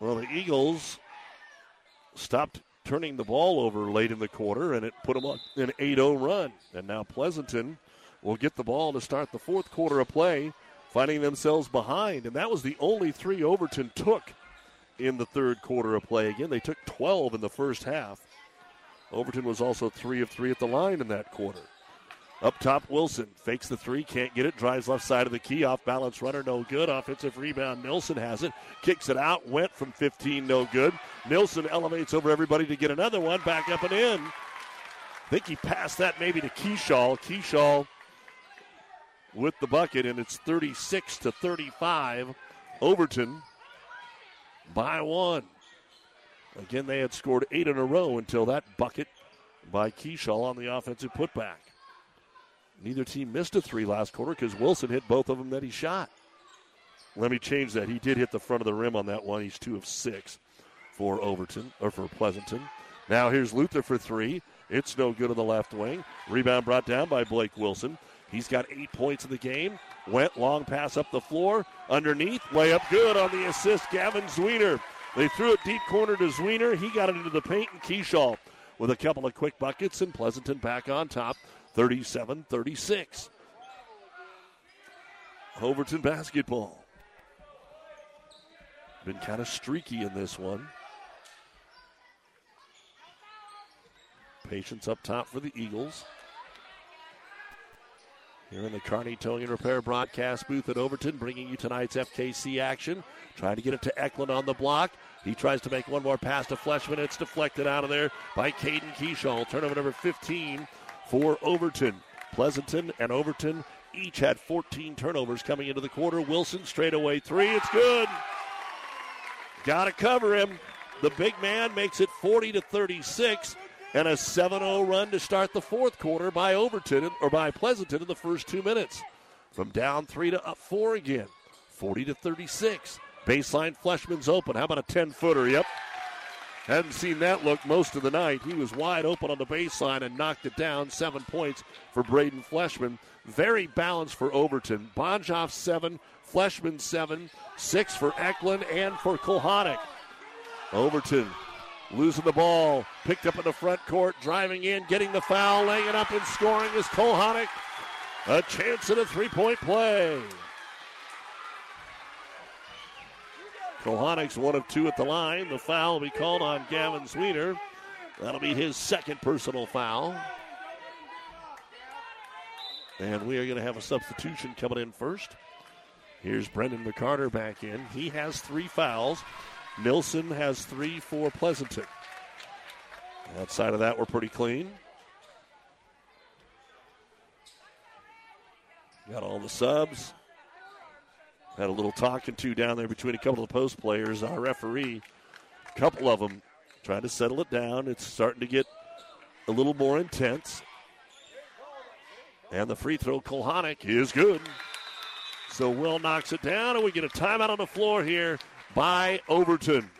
Well, the Eagles stopped turning the ball over late in the quarter, and it put them on an 8 0 run. And now Pleasanton will get the ball to start the fourth quarter of play, finding themselves behind. And that was the only three Overton took in the third quarter of play. Again, they took 12 in the first half. Overton was also 3 of 3 at the line in that quarter. Up top, Wilson fakes the three, can't get it, drives left side of the key, off balance runner, no good. Offensive rebound, Nilson has it, kicks it out, went from 15, no good. Nilson elevates over everybody to get another one, back up and in. I think he passed that maybe to Keyshaw. Keyshaw with the bucket, and it's 36 to 35. Overton by one. Again, they had scored eight in a row until that bucket by Keyshaw on the offensive putback. Neither team missed a three last quarter because Wilson hit both of them that he shot. Let me change that. He did hit the front of the rim on that one. He's two of six for Overton or for Pleasanton. Now here's Luther for three. It's no good on the left wing. Rebound brought down by Blake Wilson. He's got eight points in the game. Went long pass up the floor. Underneath, layup good on the assist. Gavin Zwiener. They threw it deep corner to Zwiener. He got it into the paint, and Keyshaw with a couple of quick buckets, and Pleasanton back on top, 37 36. Overton basketball. Been kind of streaky in this one. Patience up top for the Eagles. Here in the Kearney Towing and Repair broadcast booth at Overton, bringing you tonight's FKC action. Trying to get it to Eklund on the block. He tries to make one more pass to Fleshman. It's deflected out of there by Caden Keyshaw. Turnover number 15 for Overton. Pleasanton and Overton each had 14 turnovers coming into the quarter. Wilson straight away three. It's good. Got to cover him. The big man makes it 40 to 36 and a 7-0 run to start the fourth quarter by Overton or by Pleasanton in the first two minutes. From down three to up four again, 40 to 36. Baseline Fleshman's open. How about a 10 footer? Yep. Hadn't seen that look most of the night. He was wide open on the baseline and knocked it down. Seven points for Braden Fleshman. Very balanced for Overton. Bonjoff seven, Fleshman seven, six for Eklund and for Kulhanek. Overton losing the ball, picked up in the front court, driving in, getting the foul, laying it up and scoring is Kulhanek. A chance at a three point play. Kulhanek's one of two at the line. The foul will be called on Gavin Zwiener. That'll be his second personal foul. And we are going to have a substitution coming in first. Here's Brendan McCarter back in. He has three fouls. Nilson has three for Pleasanton. Outside of that, we're pretty clean. Got all the subs. Had a little talking to down there between a couple of the post players. Our referee, a couple of them trying to settle it down. It's starting to get a little more intense. And the free throw, Kulhanek, is good. So Will knocks it down, and we get a timeout on the floor here by Overton.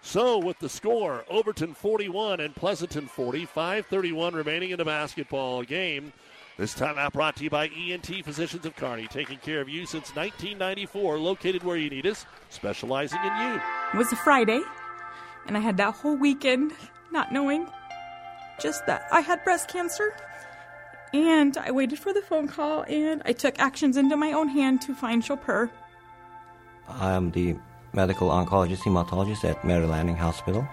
So with the score, Overton 41 and Pleasanton 40, 5:31 remaining in the basketball game. This timeout brought to you by ENT Physicians of Kearney, taking care of you since 1994, located where you need us, specializing in you. It was a Friday, and I had that whole weekend not knowing just that I had breast cancer. And I waited for the phone call, and I took actions into my own hand to find Copur. I am the medical oncologist hematologist at Mary Lanning Hospital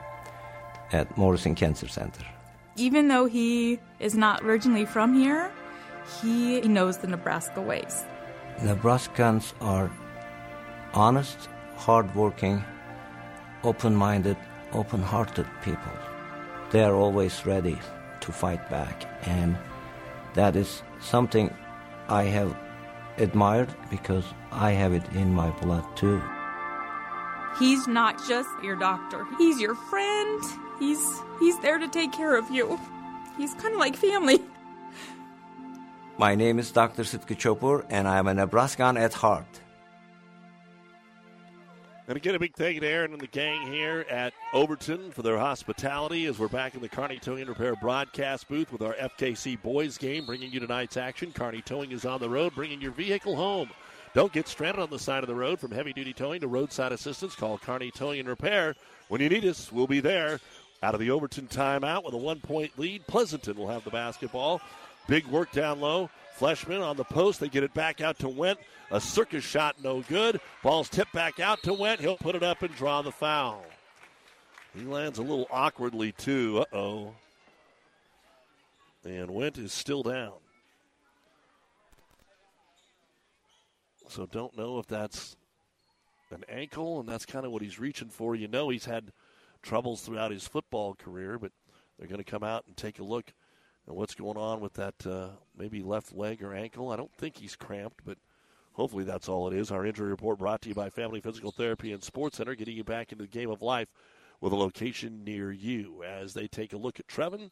at Morrison Cancer Center. Even though he is not originally from here, he knows the Nebraska ways. Nebraskans are honest, hardworking, open minded, open hearted people. They are always ready to fight back, and that is something I have admired because I have it in my blood too. He's not just your doctor. He's your friend. He's he's there to take care of you. He's kind of like family. (laughs) My name is Dr. Sitki Copur, and I am a Nebraskan at heart. And again, a big thank you to Aaron and the gang here at Overton for their hospitality as we're back in the Kearney Towing and Repair broadcast booth with our FKC boys game, bringing you tonight's action. Kearney Towing is on the road, bringing your vehicle home. Don't get stranded on the side of the road from heavy duty towing to roadside assistance. Call Kearney Towing and Repair. When you need us, we'll be there. Out of the Overton timeout with a one point lead, Pleasanton will have the basketball. Big work down low. Fleshman on the post. They get it back out to Went. A circus shot, no good. Ball's tipped back out to Went. He'll put it up and draw the foul. He lands a little awkwardly, too. Uh oh. And Went is still down. So don't know if that's an ankle, and that's kind of what he's reaching for. You know, he's had troubles throughout his football career, but they're going to come out and take a look And what's going on with that uh, maybe left leg or ankle? I don't think he's cramped, but hopefully that's all it is. Our injury report brought to you by Family Physical Therapy and Sports Center, getting you back into the game of life with a location near you. As they take a look at Trevin,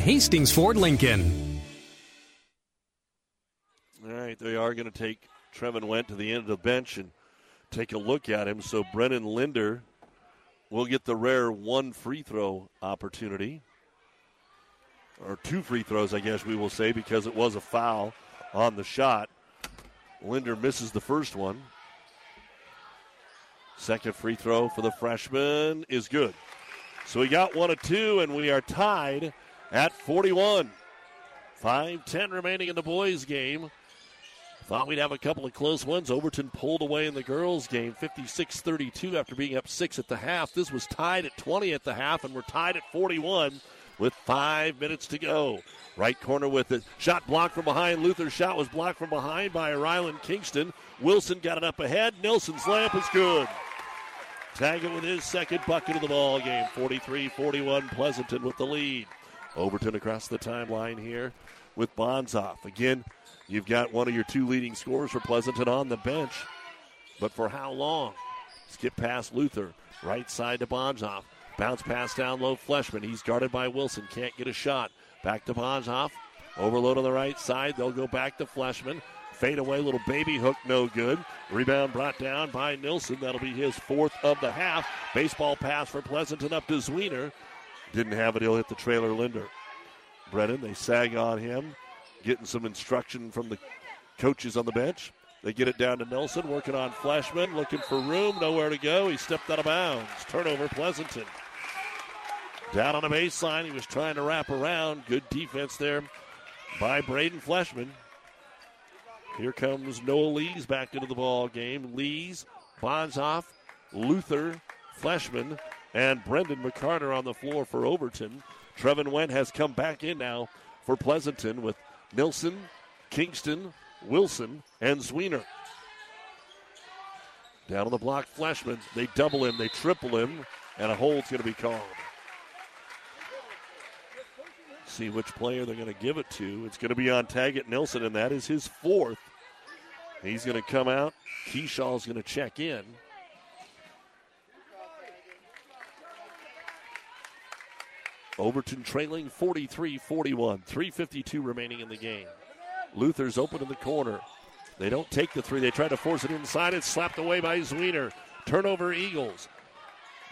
Hastings Ford Lincoln. All right, they are going to take Trevin Went to the end of the bench and take a look at him. So Brennan Linder will get the rare one free throw opportunity. Or two free throws, I guess we will say, because it was a foul on the shot. Linder misses the first one. Second free throw for the freshman is good. So we got one of two, and we are tied at 41. 5 10 remaining in the boys' game. Thought we'd have a couple of close ones. Overton pulled away in the girls' game 56 32 after being up 6 at the half. This was tied at 20 at the half, and we're tied at 41 with five minutes to go. Right corner with it. Shot blocked from behind. Luther's shot was blocked from behind by Ryland Kingston. Wilson got it up ahead. Nelson's lamp is good. Taggart with his second bucket of the ball game. 43 41 Pleasanton with the lead. Overton across the timeline here with Bonzoff. Again, you've got one of your two leading scorers for Pleasanton on the bench. But for how long? Skip past Luther. Right side to Bonzoff. Bounce pass down low, Fleshman. He's guarded by Wilson. Can't get a shot. Back to Bonzoff. Overload on the right side. They'll go back to Fleshman. Fade away, little baby hook, no good. Rebound brought down by Nilsson. That'll be his fourth of the half. Baseball pass for Pleasanton up to Zwiener. Didn't have it. He'll hit the trailer Linder. Brennan, they sag on him, getting some instruction from the coaches on the bench. They get it down to Nelson, working on Fleshman, looking for room, nowhere to go. He stepped out of bounds. Turnover, Pleasanton. Down on the baseline, he was trying to wrap around. Good defense there by Braden Fleshman. Here comes Noah Lees back into the ball game. Lees, Bonzoff, Luther, Fleshman, and Brendan McCarter on the floor for Overton. Trevin Went has come back in now for Pleasanton with Nilson, Kingston, Wilson, and Zwiener. Down on the block, Fleshman. They double him, they triple him, and a hold's going to be called. See which player they're going to give it to. It's going to be on Taggart Nilson, and that is his fourth. He's going to come out. Keyshaw's going to check in. Overton trailing 43 41. 3.52 remaining in the game. Luther's open in the corner. They don't take the three. They try to force it inside. It's slapped away by Zwiener. Turnover, Eagles.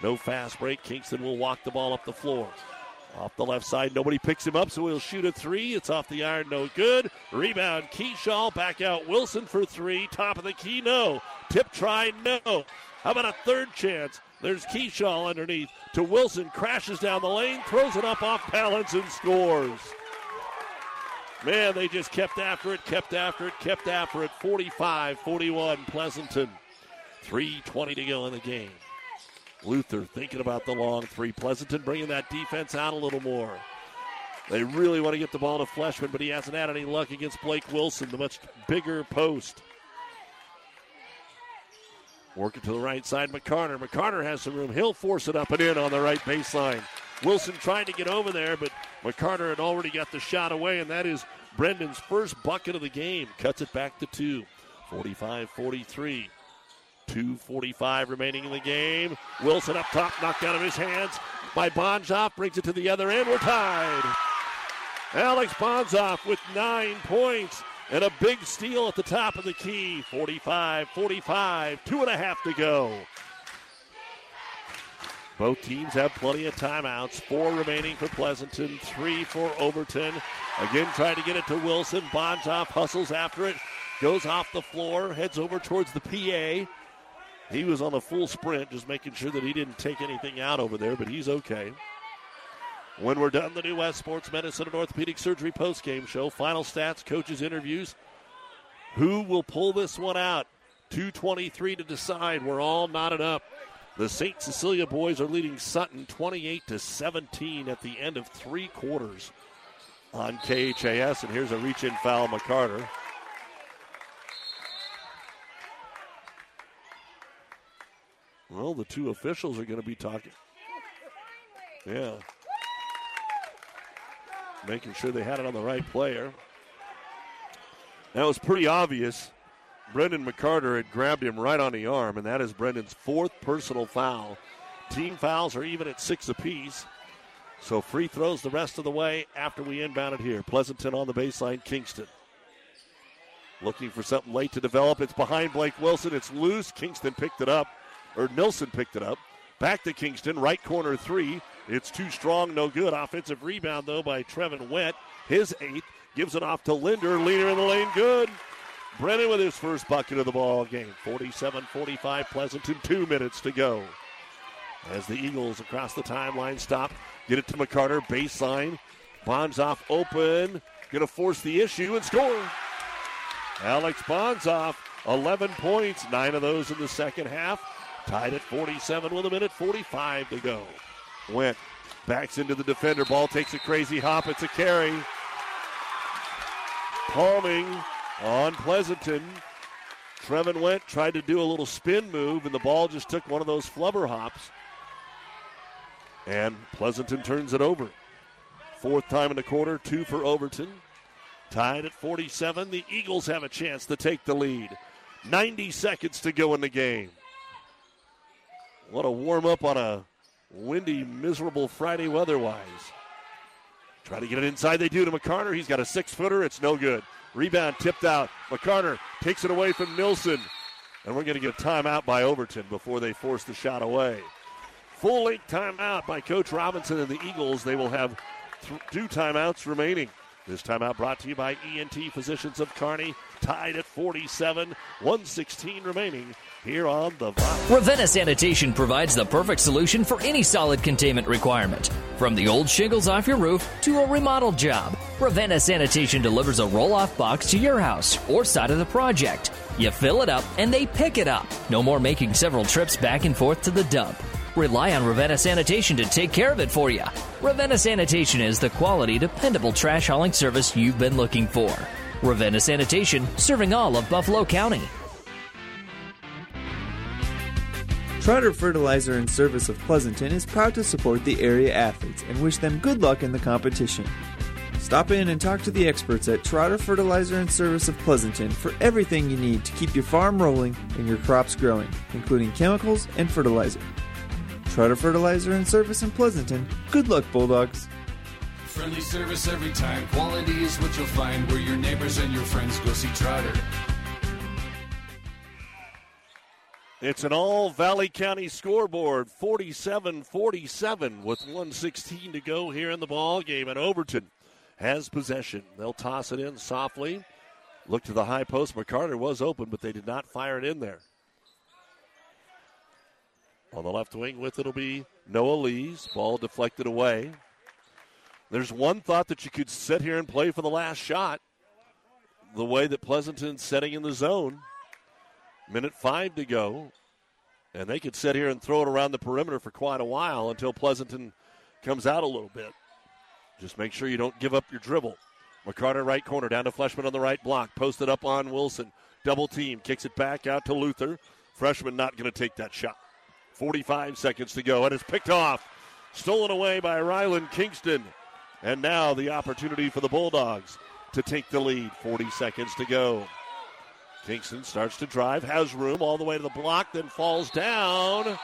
No fast break. Kingston will walk the ball up the floor. Off the left side, nobody picks him up, so he'll shoot a three. It's off the iron, no good. Rebound, Keyshaw. Back out, Wilson for three. Top of the key, no. Tip try, no. How about a third chance? There's Keyshaw underneath to Wilson, crashes down the lane, throws it up off balance, and scores. Man, they just kept after it, kept after it, kept after it. 45 41, Pleasanton. 3.20 to go in the game. Luther thinking about the long three. Pleasanton bringing that defense out a little more. They really want to get the ball to Fleshman, but he hasn't had any luck against Blake Wilson, the much bigger post. Working to the right side, McCarter. McCarter has some room. He'll force it up and in on the right baseline. Wilson trying to get over there, but McCarter had already got the shot away, and that is Brendan's first bucket of the game. Cuts it back to two. 45 43. 2.45 remaining in the game. Wilson up top, knocked out of his hands by Bonzoff, brings it to the other end. We're tied. Alex Bonzoff with nine points and a big steal at the top of the key. 45 45, two and a half to go. Both teams have plenty of timeouts. Four remaining for Pleasanton, three for Overton. Again, trying to get it to Wilson. Bonzoff hustles after it, goes off the floor, heads over towards the PA. He was on a full sprint, just making sure that he didn't take anything out over there, but he's okay. When we're done, the New West Sports Medicine and Orthopedic Surgery post-game show. Final stats, coaches' interviews. Who will pull this one out? 223 to decide. We're all knotted up. The St. Cecilia boys are leading Sutton 28 to 17 at the end of three quarters on KHAS. And here's a reach in foul, McCarter. Well, the two officials are going to be talking. Yeah. Making sure they had it on the right player. That was pretty obvious. Brendan McCarter had grabbed him right on the arm, and that is Brendan's fourth personal foul. Team fouls are even at six apiece. So free throws the rest of the way after we inbound it here. Pleasanton on the baseline, Kingston. Looking for something late to develop. It's behind Blake Wilson. It's loose. Kingston picked it up, or Nilson picked it up. Back to Kingston, right corner three. It's too strong, no good. Offensive rebound, though, by Trevin Went. His eighth. Gives it off to Linder. Leader in the lane, good. Brennan with his first bucket of the ball game. 47 45 Pleasanton, two minutes to go. As the Eagles across the timeline stop, get it to McCarter, baseline. Bonzoff open, going to force the issue and score. Alex Bonzoff, 11 points, nine of those in the second half. Tied at 47 with a minute 45 to go. Went, backs into the defender. Ball takes a crazy hop. It's a carry. Palming on Pleasanton. Trevin Went tried to do a little spin move, and the ball just took one of those flubber hops. And Pleasanton turns it over. Fourth time in the quarter, two for Overton. Tied at 47. The Eagles have a chance to take the lead. 90 seconds to go in the game. What a warm up on a windy, miserable Friday weather-wise. Try to get it inside. They do to McCarter. He's got a six footer. It's no good. Rebound tipped out. McCarter takes it away from Nilson. And we're going to get a timeout by Overton before they force the shot away. Full length timeout by Coach Robinson and the Eagles. They will have th- two timeouts remaining. This timeout brought to you by ENT Physicians of Kearney. Tied at 47, 116 remaining here on the. Ravenna Sanitation provides the perfect solution for any solid containment requirement. From the old shingles off your roof to a remodel job, Ravenna Sanitation delivers a roll off box to your house or side of the project. You fill it up and they pick it up. No more making several trips back and forth to the dump. Rely on Ravenna Sanitation to take care of it for you. Ravenna Sanitation is the quality, dependable trash hauling service you've been looking for. Ravenna Sanitation, serving all of Buffalo County. Trotter Fertilizer and Service of Pleasanton is proud to support the area athletes and wish them good luck in the competition. Stop in and talk to the experts at Trotter Fertilizer and Service of Pleasanton for everything you need to keep your farm rolling and your crops growing, including chemicals and fertilizer. Trotter Fertilizer and Service in Pleasanton. Good luck, Bulldogs. Friendly service every time. Quality is what you'll find where your neighbors and your friends go see Trotter. It's an all Valley County scoreboard, 47 47, with 116 to go here in the ball game. And Overton has possession. They'll toss it in softly. Look to the high post. McCarter was open, but they did not fire it in there. On the left wing with it'll be Noah Lees. Ball deflected away. There's one thought that you could sit here and play for the last shot. The way that Pleasanton's setting in the zone. Minute five to go. And they could sit here and throw it around the perimeter for quite a while until Pleasanton comes out a little bit. Just make sure you don't give up your dribble. McCarter right corner down to Fleshman on the right block. Posted up on Wilson. Double team. Kicks it back out to Luther. Freshman not going to take that shot. 45 seconds to go. And it's picked off. Stolen away by Ryland Kingston. And now the opportunity for the Bulldogs to take the lead. 40 seconds to go. Kingston starts to drive, has room all the way to the block, then falls down.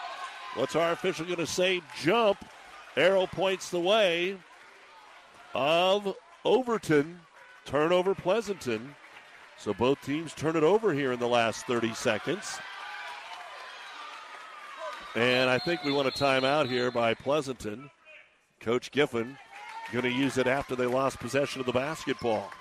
What's our official going to say? Jump. Arrow points the way of Overton. Turnover Pleasanton. So both teams turn it over here in the last 30 seconds. And I think we want a timeout here by Pleasanton. Coach Giffen going to use it after they lost possession of the basketball.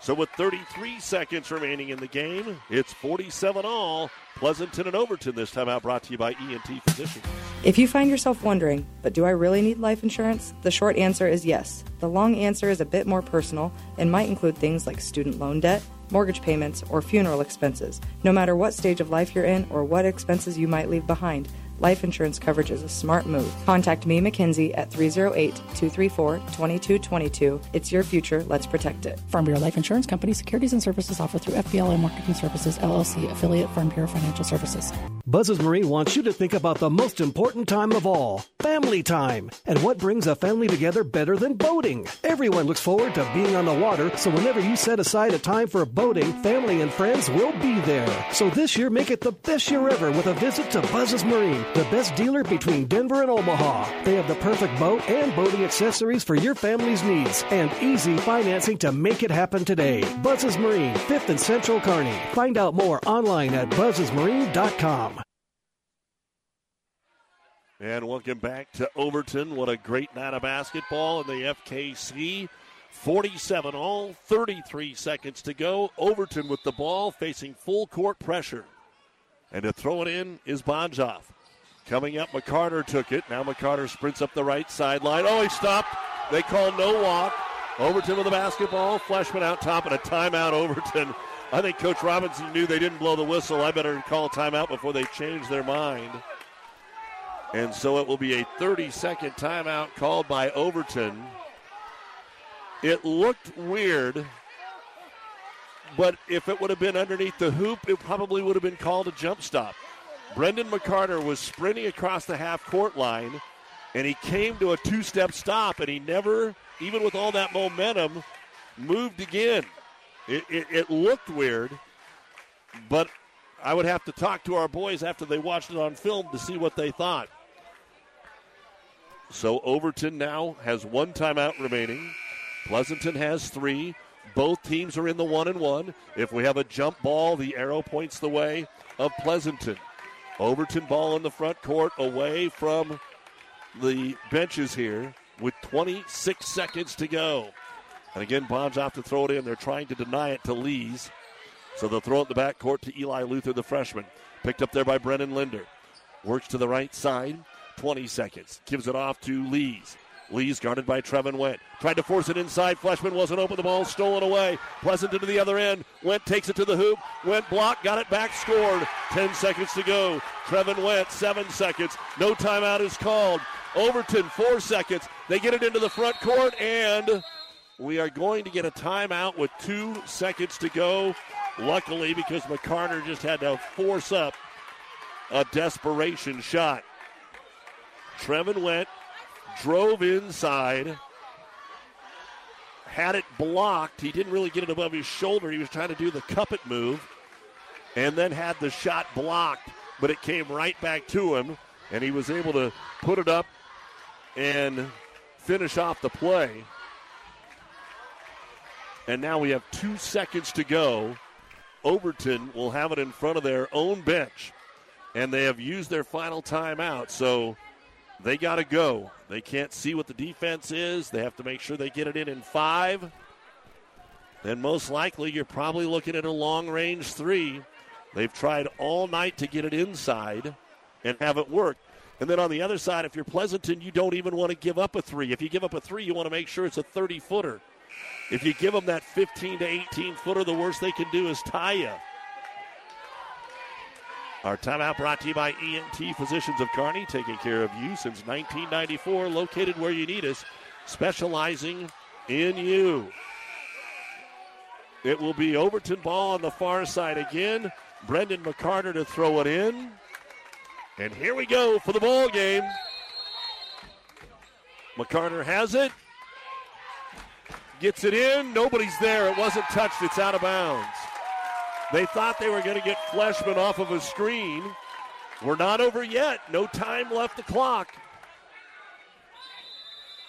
So with 33 seconds remaining in the game, it's 47 all. Pleasanton and Overton this time out brought to you by ENT Physicians. If you find yourself wondering, but do I really need life insurance? The short answer is yes. The long answer is a bit more personal and might include things like student loan debt, mortgage payments, or funeral expenses. No matter what stage of life you're in or what expenses you might leave behind, life insurance coverage is a smart move. Contact me, McKinsey, at 308 234 2222. It's your future. Let's protect it. Farm Bureau Life Insurance Company securities and services offered through FBLA Marketing Services, LLC, affiliate Farm Bureau Financial Services. Buzz's Marine wants you to think about the most important time of all family time. And what brings a family together better than boating? Everyone looks forward to being on the water, so whenever you set aside a time for boating, family and friends will be there. So this year, make it the best year ever with a visit to Buzz's Marine, the best dealer between Denver and Omaha. They have the perfect boat and boating accessories for your family's needs and easy financing to make it happen today. Buzz's Marine, 5th and Central Kearney. Find out more online at buzzesmarine.com. And welcome back to Overton. What a great night of basketball in the FKC. 47 all, 33 seconds to go. Overton with the ball facing full court pressure. And to throw it in is Bonjoff. Coming up, McCarter took it. Now McCarter sprints up the right sideline. Oh, he stopped. They call no walk. Overton with the basketball. Fleshman out top and a timeout, Overton. I think Coach Robinson knew they didn't blow the whistle. I better call timeout before they change their mind. And so it will be a 30 second timeout called by Overton. It looked weird, but if it would have been underneath the hoop, it probably would have been called a jump stop. Brendan McCarter was sprinting across the half court line, and he came to a two step stop, and he never, even with all that momentum, moved again. It, it, it looked weird, but I would have to talk to our boys after they watched it on film to see what they thought. So Overton now has one timeout remaining. Pleasanton has three. Both teams are in the one and one. If we have a jump ball, the arrow points the way of Pleasanton. Overton ball in the front court away from the benches here with 26 seconds to go. And again, Bonds off to throw it in. They're trying to deny it to Lees. So they'll throw it in the back court to Eli Luther, the freshman. Picked up there by Brennan Linder. Works to the right side. 20 seconds. Gives it off to Lees. Lees guarded by Trevin Went. Tried to force it inside. Fleshman wasn't open. The ball stolen away. Pleasanton to the other end. Went takes it to the hoop. Went blocked. Got it back. Scored. 10 seconds to go. Trevin Went, 7 seconds. No timeout is called. Overton, 4 seconds. They get it into the front court, and we are going to get a timeout with 2 seconds to go. Luckily, because McCarter just had to force up a desperation shot. Trevin Went drove inside, had it blocked. He didn't really get it above his shoulder. He was trying to do the cup it move, and then had the shot blocked, but it came right back to him, and he was able to put it up and finish off the play. And now we have two seconds to go. Overton will have it in front of their own bench, and they have used their final timeout. So they got to go. They can't see what the defense is. They have to make sure they get it in in five. Then most likely you're probably looking at a long range three. They've tried all night to get it inside and have it work. And then on the other side, if you're Pleasanton, you don't even want to give up a three. If you give up a three, you want to make sure it's a 30 footer. If you give them that 15 to 18 footer, the worst they can do is tie you. Our timeout brought to you by ENT Physicians of Kearney, taking care of you since 1994, located where you need us, specializing in you. It will be Overton ball on the far side again. Brendan McCarter to throw it in. And here we go for the ball game. McCarter has it. Gets it in. Nobody's there. It wasn't touched. It's out of bounds. They thought they were going to get Fleshman off of a screen. We're not over yet. No time left the clock.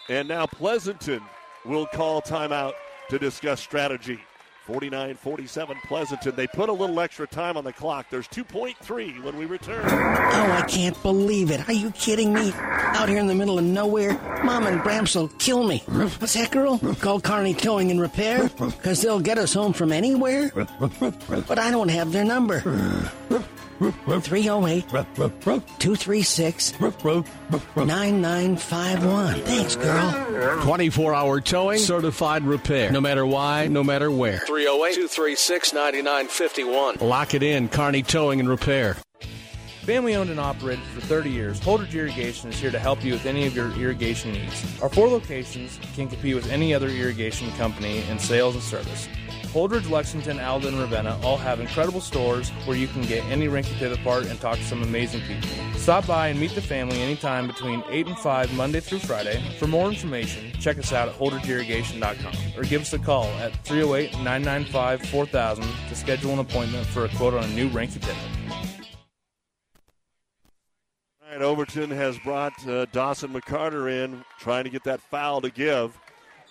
And now Pleasanton will call timeout to discuss strategy. 49 47 Pleasanton. They put a little extra time on the clock. There's 2.3 when we return. Oh, I can't believe it. Are you kidding me? Out here in the middle of nowhere, Mom and Bramps will kill me. What's that, girl? Call Kearney Towing and Repair? Because they'll get us home from anywhere? But I don't have their number. 308 236 9951. Thanks, girl. 24 hour towing, certified repair. No matter why, no matter where. 308 236 9951. Lock it in, Kearney Towing and Repair. Family owned and operated for 30 years, Holdrege Irrigation is here to help you with any of your irrigation needs. Our four locations can compete with any other irrigation company in sales and service. Holdrege, Lexington, Alden, and Ravenna all have incredible stores where you can get any Reinke Pivot part and talk to some amazing people. Stop by and meet the family anytime between 8 and 5 Monday through Friday. For more information, check us out at holdregeirrigation.com or give us a call at 308 995 4000 to schedule an appointment for a quote on a new Reinke Pivot. All right, Overton has brought uh, Dawson McCarter in, trying to get that foul to give.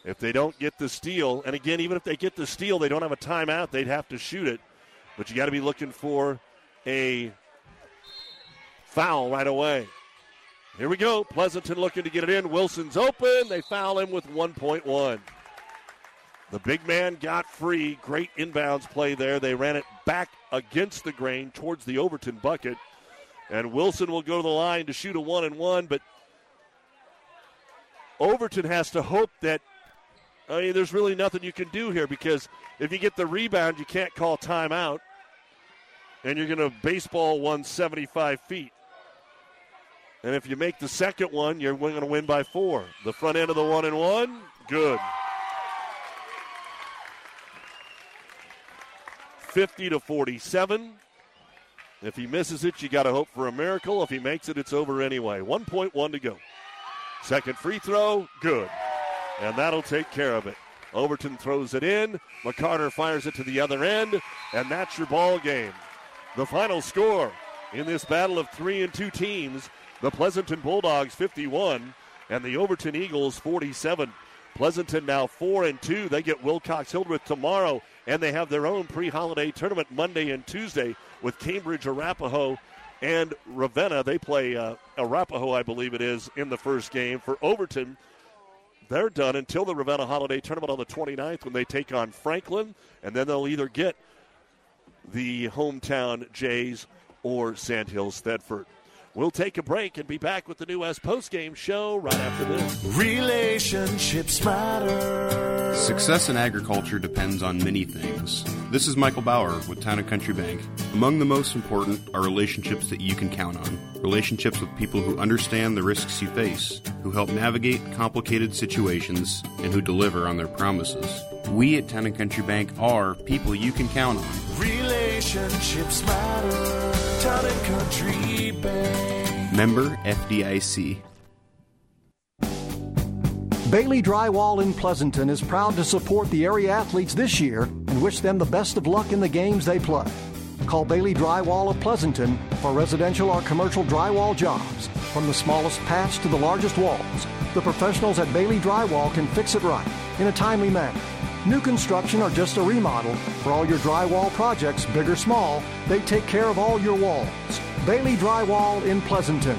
If they don't get the steal, and again, even if they get the steal, they don't have a timeout, they'd have to shoot it. But you got to be looking for a foul right away. Here we go. Pleasanton looking to get it in. Wilson's open. They foul him with 1.1. The big man got free. Great inbounds play there. They ran it back against the grain towards the Overton bucket. And Wilson will go to the line to shoot a one and one, but Overton has to hope that I mean, there's really nothing you can do here because if you get the rebound, you can't call timeout, and you're going to baseball 175 feet. And if you make the second one, you're going to win by four. The front end of the one and one, good. 50 to 47. If he misses it, you got to hope for a miracle. If he makes it, it's over anyway. 1.1 to go. Second free throw, good and that'll take care of it. Overton throws it in. McCarter fires it to the other end, and that's your ball game. The final score in this battle of three and two teams: the Pleasanton Bulldogs 51 and the Overton Eagles 47. Pleasanton now four and two. They get Wilcox Hildreth tomorrow, and they have their own pre-holiday tournament Monday and Tuesday with Cambridge Arapahoe and Ravenna. They play uh, I believe it is, in the first game. For Overton, they're done until the Ravenna Holiday Tournament on the 29th when they take on Franklin, and then they'll either get the hometown Jays or Sandhills Thedford. We'll take a break and be back with the New West postgame show right after this. Relationships matter. Success in agriculture depends on many things. This is Michael Bauer with Town and Country Bank. Among the most important are relationships that you can count on. Relationships with people who understand the risks you face, who help navigate complicated situations, and who deliver on their promises. We at Town and Country Bank are people you can count on. Relationships matter. Town and Country Bank. Member FDIC. Bailey Drywall in Pleasanton is proud to support the area athletes this year and wish them the best of luck in the games they play. Call Bailey Drywall of Pleasanton for residential or commercial drywall jobs. From the smallest patch to the largest walls, the professionals at Bailey Drywall can fix it right in a timely manner. New construction or just a remodel, for all your drywall projects, big or small, they take care of all your walls. Bailey Drywall in Pleasanton.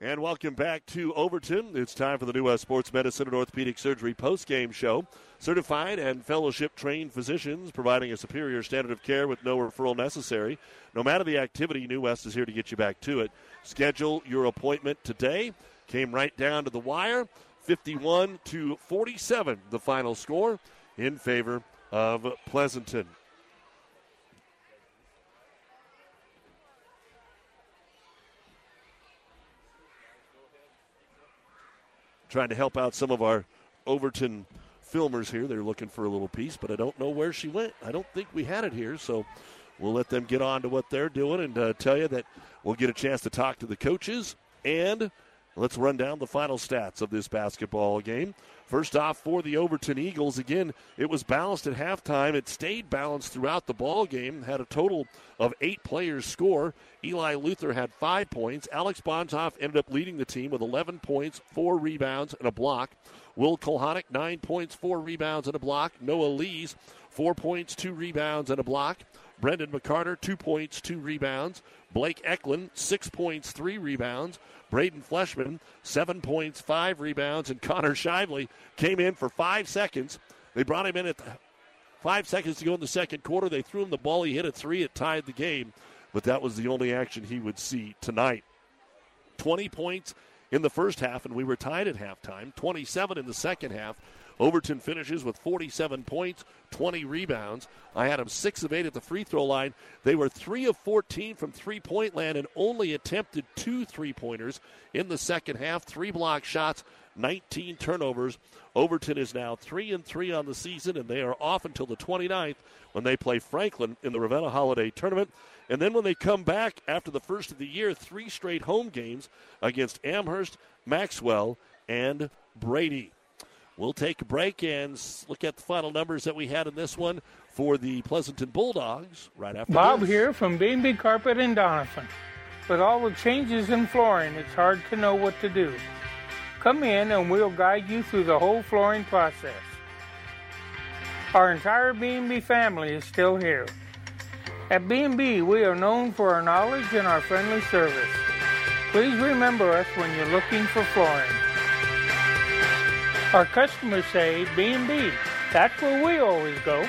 And welcome back to Overton. It's time for the New West Sports Medicine and Orthopedic Surgery post-game show. Certified and fellowship trained physicians providing a superior standard of care with no referral necessary. No matter the activity, New West is here to get you back to it. Schedule your appointment today. Came right down to the wire. 51 to 47, the final score in favor of Pleasanton. Trying to help out some of our Overton filmers here. They're looking for a little piece, but I don't know where she went. I don't think we had it here, so we'll let them get on to what they're doing and uh, tell you that we'll get a chance to talk to the coaches and let's run down the final stats of this basketball game. First off, for the Overton Eagles, again, it was balanced at halftime. It stayed balanced throughout the ball game. Had a total of eight players score. Eli Luther had five points. Alex Bontoff ended up leading the team with 11 points, four rebounds, and a block. Will Kulhanek, nine points, four rebounds, and a block. Noah Lees, four points, two rebounds, and a block. Brendan McCarter, two points, two rebounds. Blake Eklund, six points, three rebounds. Braden Fleshman, seven points, five rebounds. And Connor Shively came in for five seconds. They brought him in at five seconds to go in the second quarter. They threw him the ball. He hit a three. It tied the game. But that was the only action he would see tonight. 20 points in the first half, and we were tied at halftime. 27 in the second half. Overton finishes with 47 points, 20 rebounds. I had them 6 of 8 at the free throw line. They were 3 of 14 from three point land and only attempted two three pointers in the second half. Three block shots, 19 turnovers. Overton is now 3 and 3 on the season, and they are off until the 29th when they play Franklin in the Ravenna Holiday Tournament. And then when they come back after the first of the year, three straight home games against Amherst, Maxwell, and Brady. We'll take a break and look at the final numbers that we had in this one for the Pleasanton Bulldogs right after Bob this. here from B&B Carpet in Doniphan. With all the changes in flooring, it's hard to know what to do. Come in and we'll guide you through the whole flooring process. Our entire B&B family is still here. At B&B, we are known for our knowledge and our friendly service. Please remember us when you're looking for flooring. Our customers say B&B. That's where we always go.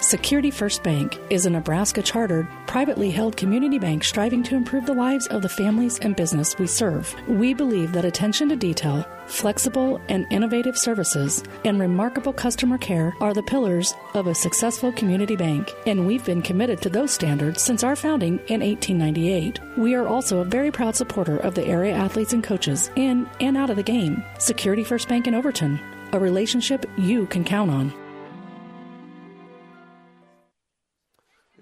Security First Bank is a Nebraska chartered, privately held community bank striving to improve the lives of the families and business we serve. We believe that attention to detail, flexible and innovative services, and remarkable customer care are the pillars of a successful community bank, and we've been committed to those standards since our founding in 1898. We are also a very proud supporter of the area athletes and coaches in and out of the game. Security First Bank in Overton, a relationship you can count on.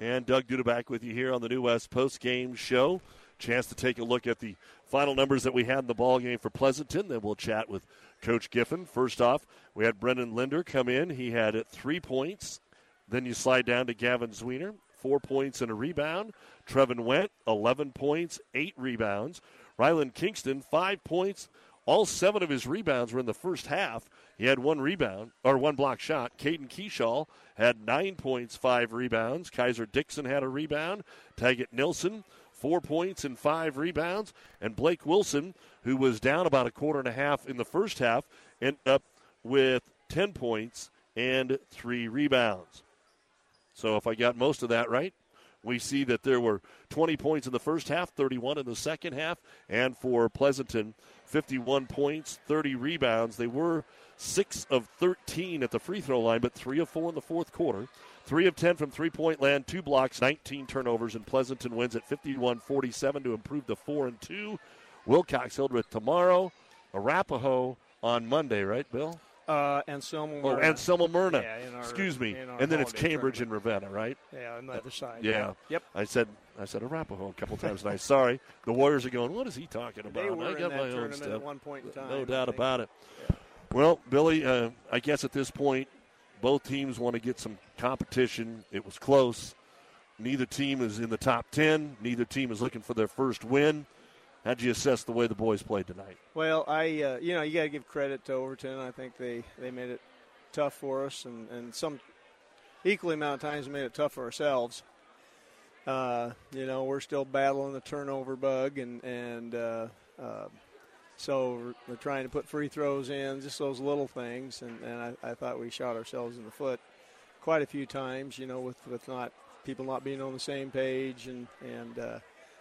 And Doug Duda with you here on the New West Post Game Show. Chance to take a look at the final numbers that we had in the ball game for Pleasanton. Then we'll chat with Coach Giffen. First off, we had Brendan Linder come in. He had three points. Then you slide down to Gavin Zwiener, four points and a rebound. Trevin Went, 11 points, eight rebounds. Ryland Kingston, five points. All seven of his rebounds were in the first half. He had one rebound, or one block shot. Caden Keyshaw had nine points, five rebounds. Kaiser Dixon had a rebound. Taggett Nilsson, four points and five rebounds. And Blake Wilson, who was down about a quarter and a half in the first half, ended up with 10 points and three rebounds. So if I got most of that right, we see that there were 20 points in the first half, 31 in the second half, and for Pleasanton, 51 points, 30 rebounds. They were 6 of 13 at the free throw line, but 3 of 4 in the fourth quarter. 3 of 10 from three point land, 2 blocks, 19 turnovers, and Pleasanton wins at 51 47 to improve to 4 and 2. Wilcox Hildreth tomorrow, Arapahoe on Monday, right, Bill? Uh, Anselmo Oh, Merna. Anselmo Merna. Yeah, our- Excuse me. And then it's Cambridge tournament. and Ravenna, right? Yeah, on the other side. Yeah. Yep. I said I said Arapahoe a couple times tonight. Sorry. The Warriors are going, what is he talking about? They were I in got that my own stuff. at one point in time, No doubt about it. Well, Billy, uh, I guess at this point, both teams want to get some competition. It was close. Neither team is in the top 10. Neither team is looking for their first win. How'd you assess the way the boys played tonight? Well, I uh, you know you got to give credit to Overton. I think they, they made it tough for us, and, and some equally amount of times made it tough for ourselves. Uh, you know, we're still battling the turnover bug, and and uh, uh, so we're trying to put free throws in, just those little things. And, and I, I thought we shot ourselves in the foot quite a few times. You know, with with not people not being on the same page, and and uh,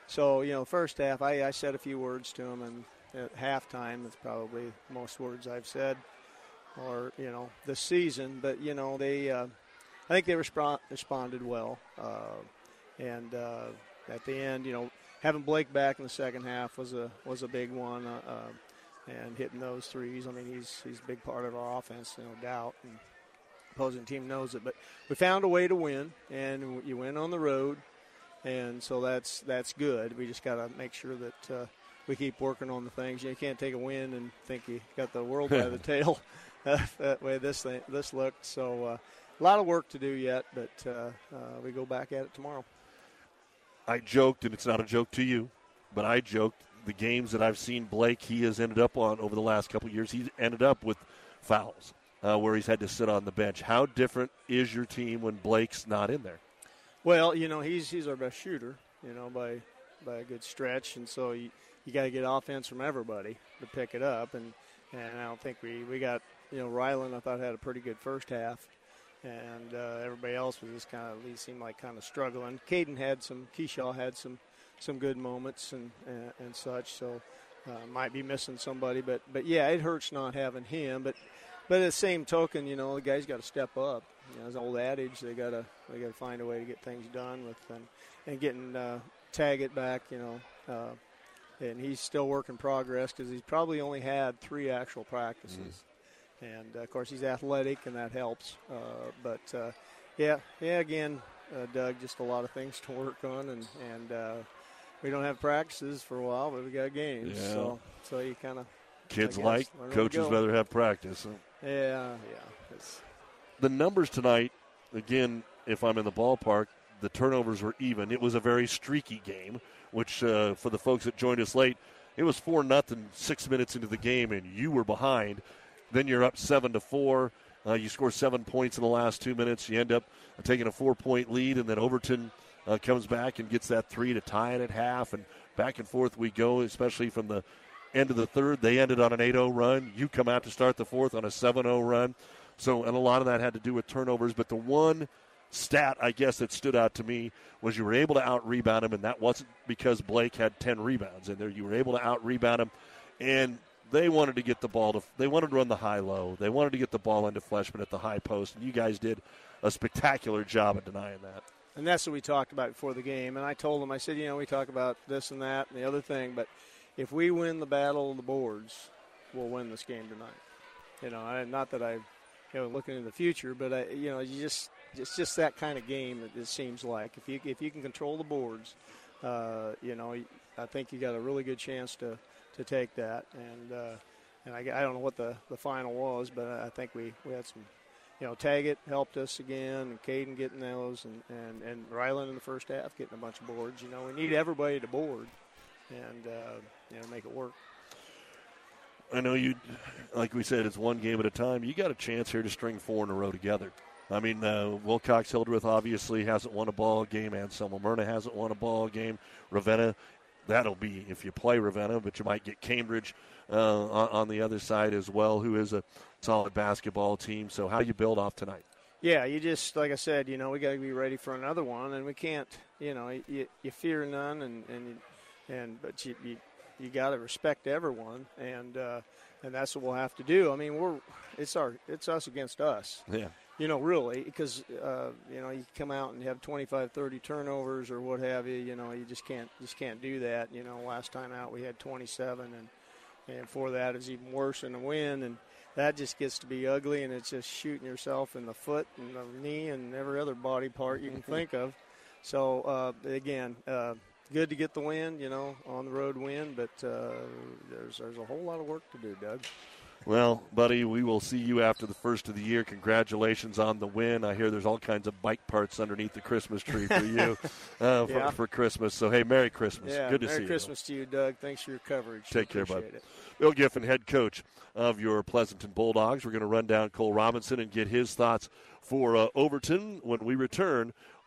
so you know, first half I, I said a few words to them, and at halftime that's probably most words I've said, or you know, this season. But you know, they uh, I think they respond, responded well. Uh, and uh, at the end, you know, having Blake back in the second half was a was a big one, uh, uh, and hitting those threes. I mean, he's he's a big part of our offense, no doubt. And opposing team knows it, but we found a way to win, and you win on the road, and so that's that's good. We just got to make sure that. Uh, we keep working on the things. You can't take a win and think you got the world by the (laughs) tail. that way, this thing, this looked so. Uh, a lot of work to do yet, but uh, uh, we go back at it tomorrow. I joked, and it's not a joke to you, but I joked the games that I've seen Blake, he has ended up on over the last couple years, he's ended up with fouls uh, where he's had to sit on the bench. How different is your team when Blake's not in there? Well, you know, he's he's our best shooter, you know, by by a good stretch, and so you, you got to get offense from everybody to pick it up, and and I don't think we we got you know Ryland I thought had a pretty good first half, and uh, everybody else was just kind of at least seemed like kind of struggling. Caden had some, Keyshaw had some some good moments and and, and such. So uh, might be missing somebody, but but yeah, it hurts not having him. But but at the same token, you know, the guy's got to step up. You know, it's an old adage they gotta they gotta find a way to get things done with and and getting uh, Taggett back. You know. Uh, and he's still work in progress because he's probably only had three actual practices. And uh, of course he's athletic and that helps. Uh, but uh, yeah, yeah, again, uh, Doug, just a lot of things (laughs) to work on, and and uh, we don't have practices for a while, but we got games. Yeah. So so you kind of kids like coaches rather have practice. So. Yeah, yeah. It's, the numbers tonight, again, if I'm in the ballpark, the turnovers were even. It was a very streaky game, which uh, for the folks that joined us late, it was four nothing six minutes into the game, and you were behind then you're up seven to four. Uh, you score seven points in the last two minutes. You end up taking a four point lead, and then Overton uh, comes back and gets that three to tie it at half. And back and forth we go, especially from the end of the third. They ended on an 8 0 run. You come out to start the fourth on a 7 0 run. So, and a lot of that had to do with turnovers. But the one stat, I guess, that stood out to me was you were able to out rebound him, and that wasn't because Blake had 10 rebounds in there. You were able to out rebound him. And they wanted to get the ball to they wanted to run the high low. They wanted to get the ball into Fleshman at the high post, and you guys did a spectacular job at denying that. And that's what we talked about before the game. And I told them, I said, you know, we talk about this and that and the other thing, but if we win the battle of the boards, we'll win this game tonight. You know, I, not that I, you know, looking in the future, but I, you know, you just it's just that kind of game. It, it seems like if you if you can control the boards, uh, you know, I think you got a really good chance to to take that. And uh, and I, I don't know what the, the final was, but I think we, we had some, you know, Taggett helped us again, and Caden getting those, and, and, and Ryland in the first half getting a bunch of boards. You know, we need everybody to board and, uh, you know, make it work. I know you, like we said, it's one game at a time. You got a chance here to string four in a row together. I mean, uh, Wilcox Hildreth obviously hasn't won a ball game. Anselmo Merna hasn't won a ball game. Ravenna that'll be if you play Ravenna, but you might get Cambridge uh, on, the other side as well, who is a solid basketball team. So, how do you build off tonight? Yeah, you just like I said, you know, we got to be ready for another one, and we can't, you know, you, you fear none, and and and but you you, you got to respect everyone, and uh, and that's what we'll have to do. I mean, we're it's our it's us against us. Yeah you know, really, because, uh, you know, you come out and have 25, 30 turnovers or what have you, you know, you just can't, just can't do that. You know, last time out we had 27 and, and for that is even worse in the win. And that just gets to be ugly and it's just shooting yourself in the foot and the knee and every other body part you can (laughs) think of. So, uh, again, uh, good to get the win, you know, on the road win, but uh, there's, there's a whole lot of work to do, Doug. Well, buddy, we will see you after the first of the year. Congratulations on the win. I hear there's all kinds of bike parts underneath the Christmas tree for you (laughs) uh, for, Yeah. for Christmas. So, hey, Merry Christmas. Yeah, Good to Merry see Christmas you. Merry Christmas to you, Doug. Thanks for your coverage. Take care, bud. It. Bill Giffen, head coach of your Pleasanton Bulldogs. We're going to run down Cole Robinson and get his thoughts for uh, Overton when we return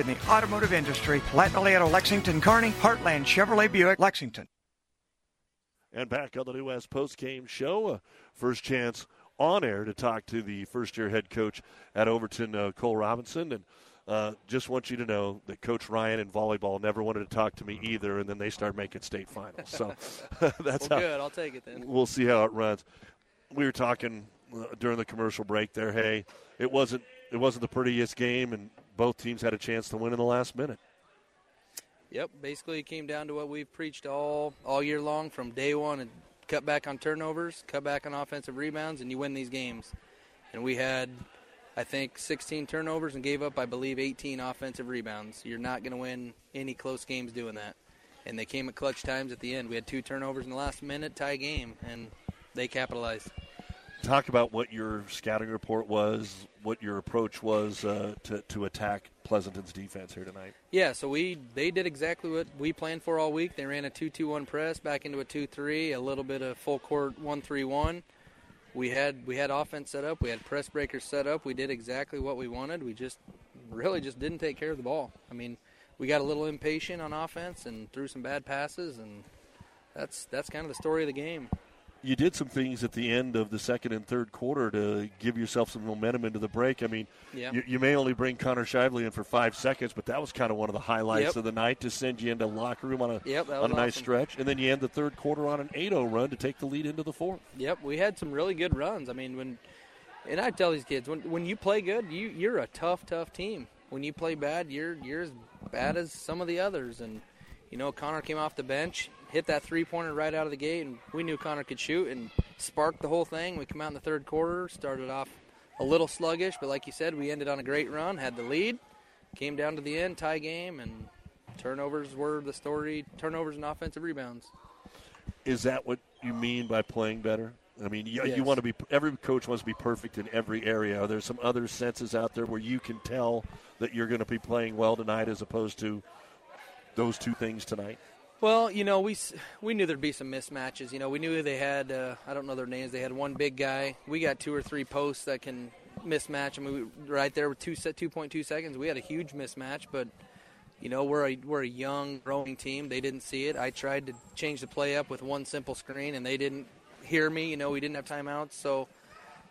in the automotive industry, Platte Valley Auto, Lexington, Kearney, Heartland Chevrolet Buick, Lexington. And back on the New West post game show, uh, first chance on air to talk to the first year head coach at Overton, uh, Cole Robinson. And uh, just want you to know that Coach Ryan in volleyball never wanted to talk to me either, and then they start making state finals. So (laughs) that's well, how. good. I'll take it then. We'll see how it runs. We were talking uh, during the commercial break there. Hey, it wasn't it wasn't the prettiest game, and both teams had a chance to win in the last minute. Yep, basically it came down to what we've preached all all year long from day one and cut back on turnovers, cut back on offensive rebounds, and you win these games. And we had, I think, 16 turnovers and gave up, I believe, 18 offensive rebounds. You're not going to win any close games doing that. And they came at clutch times at the end. We had two turnovers in the last minute, tie game, and they capitalized. Talk about what your scouting report was, what your approach was uh, to to attack Pleasanton's defense here tonight. Yeah, so we they did exactly what we planned for all week. They ran a 2-2-1 press back into a 2-3, a little bit of full court 1-3-1. We had we had offense set up, we had press breakers set up. We did exactly what we wanted. We just really just didn't take care of the ball. I mean, we got a little impatient on offense and threw some bad passes and that's that's kind of the story of the game. You did some things at the end of the second and third quarter to give yourself some momentum into the break. I mean, Yeah. you, you may only bring Connor Shively in for five seconds, but that was kind of one of the highlights Yep. of the night to send you into the locker room on a Yep, on a nice stretch, and then you end the third quarter on an 8-0 run to take the lead into the fourth. Yep, we had some really good runs. I mean, when and I tell these kids when when you play good, you you're a tough, tough team. When you play bad, you're you're as bad as some of the others. And you know, Connor came off the bench, hit that three pointer right out of the gate, and we knew Connor could shoot and sparked the whole thing. We come out in the third quarter, started off a little sluggish, but like you said, we ended on a great run, had the lead, came down to the end, tie game, and turnovers were the story. Turnovers and offensive rebounds. Is that what you mean by playing better? I mean, you, Yes. you want to be. Every coach wants to be perfect in every area. Are there some other senses out there where you can tell that you're going to be playing well tonight, as opposed to those two things tonight? Well, you know, we we knew there'd be some mismatches. You know, we knew they had uh, I don't know their names. They had one big guy. We got two or three posts that can mismatch. I mean, we, right there with two two point two seconds, we had a huge mismatch. But you know, we're a we're a young growing team. They didn't see it. I tried to change the play up with one simple screen, and they didn't hear me. You know, we didn't have timeouts, so.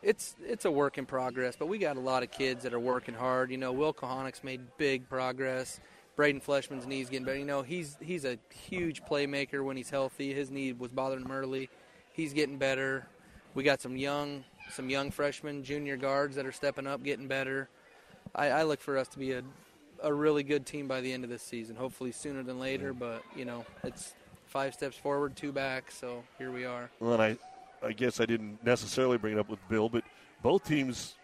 It's it's a work in progress, but we got a lot of kids that are working hard. You know, Will Kulhanek's made big progress. Braden Fleshman's knees getting better. You know, he's he's a huge playmaker when he's healthy. His knee was bothering him early. He's getting better. We got some young some young freshmen, junior guards that are stepping up, getting better. I, I look for us to be a a really good team by the end of this season. Hopefully sooner than later, mm. but you know, it's five steps forward, two back. So here we are. Well, and I, I guess I didn't necessarily bring it up with Bill, but both teams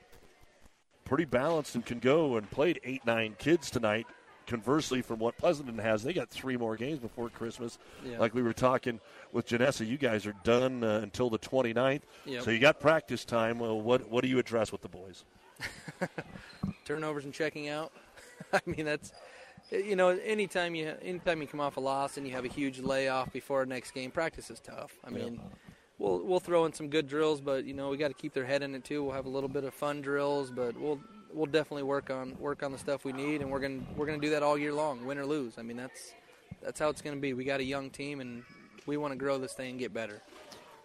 pretty balanced and can go and played eight nine kids tonight. Conversely, from what Pleasanton has, they got three more games before Christmas. Yeah. Like we were talking with Janessa, you guys are done uh, until the 29th. Yep. So you got practice time. Well, what what do you address with the boys? (laughs) turnovers and checking out. (laughs) I mean, that's you know, anytime you anytime you come off a loss and you have a huge layoff before our next game, practice is tough. I mean, we'll we'll throw in some good drills, but you know, we got to keep their head in it too. We'll have a little bit of fun drills, but we'll we'll definitely work on work on the stuff we need, and we're gonna we're gonna do that all year long, win or lose. I mean, that's that's how it's gonna be. We got a young team, and we want to grow this thing and get better.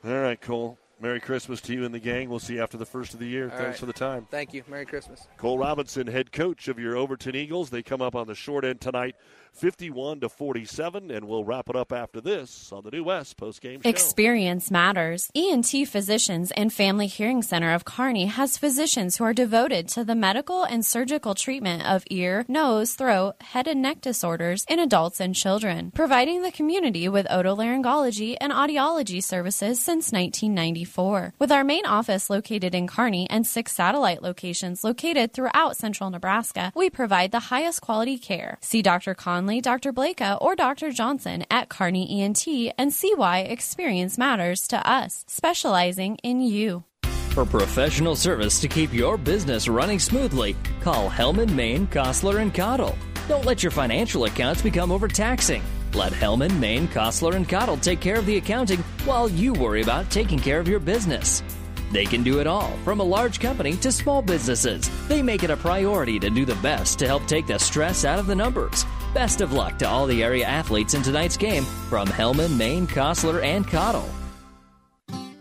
All right, Cole. Merry Christmas to you and the gang. We'll see you after the first of the year. All Thanks right. for the time. Thank you. Merry Christmas. Cole Robinson, head coach of your Overton Eagles. They come up on the short end tonight, 51 to 47, and we'll wrap it up after this on the New West postgame show. Experience matters. ENT Physicians and Family Hearing Center of Kearney has physicians who are devoted to the medical and surgical treatment of ear, nose, throat, head and neck disorders in adults and children, providing the community with otolaryngology and audiology services since 1994. With our main office located in Kearney and six satellite locations located throughout central Nebraska, we provide the highest quality care. See Dr. Conley, Dr. Blaka, or Dr. Johnson at Kearney ENT and see why experience matters to us, specializing in you. For professional service to keep your business running smoothly, call Hellman, Maine, Kostler, and Cottle. Don't let your financial accounts become overtaxing. Let Hellman, Maine, Kostler, and Cottle take care of the accounting while you worry about taking care of your business. They can do it all, from a large company to small businesses. They make it a priority to do the best to help take the stress out of the numbers. Best of luck to all the area athletes in tonight's game from Hellman, Maine, Kostler, and Cottle.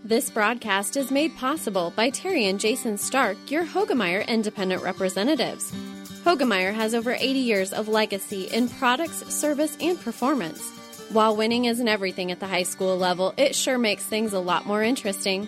This broadcast is made possible by Terry and Jason Stark, your Hoegemeyer Independent Representatives. Hoegemeyer has over 80 years of legacy in products, service, and performance. While winning isn't everything at the high school level, it sure makes things a lot more interesting.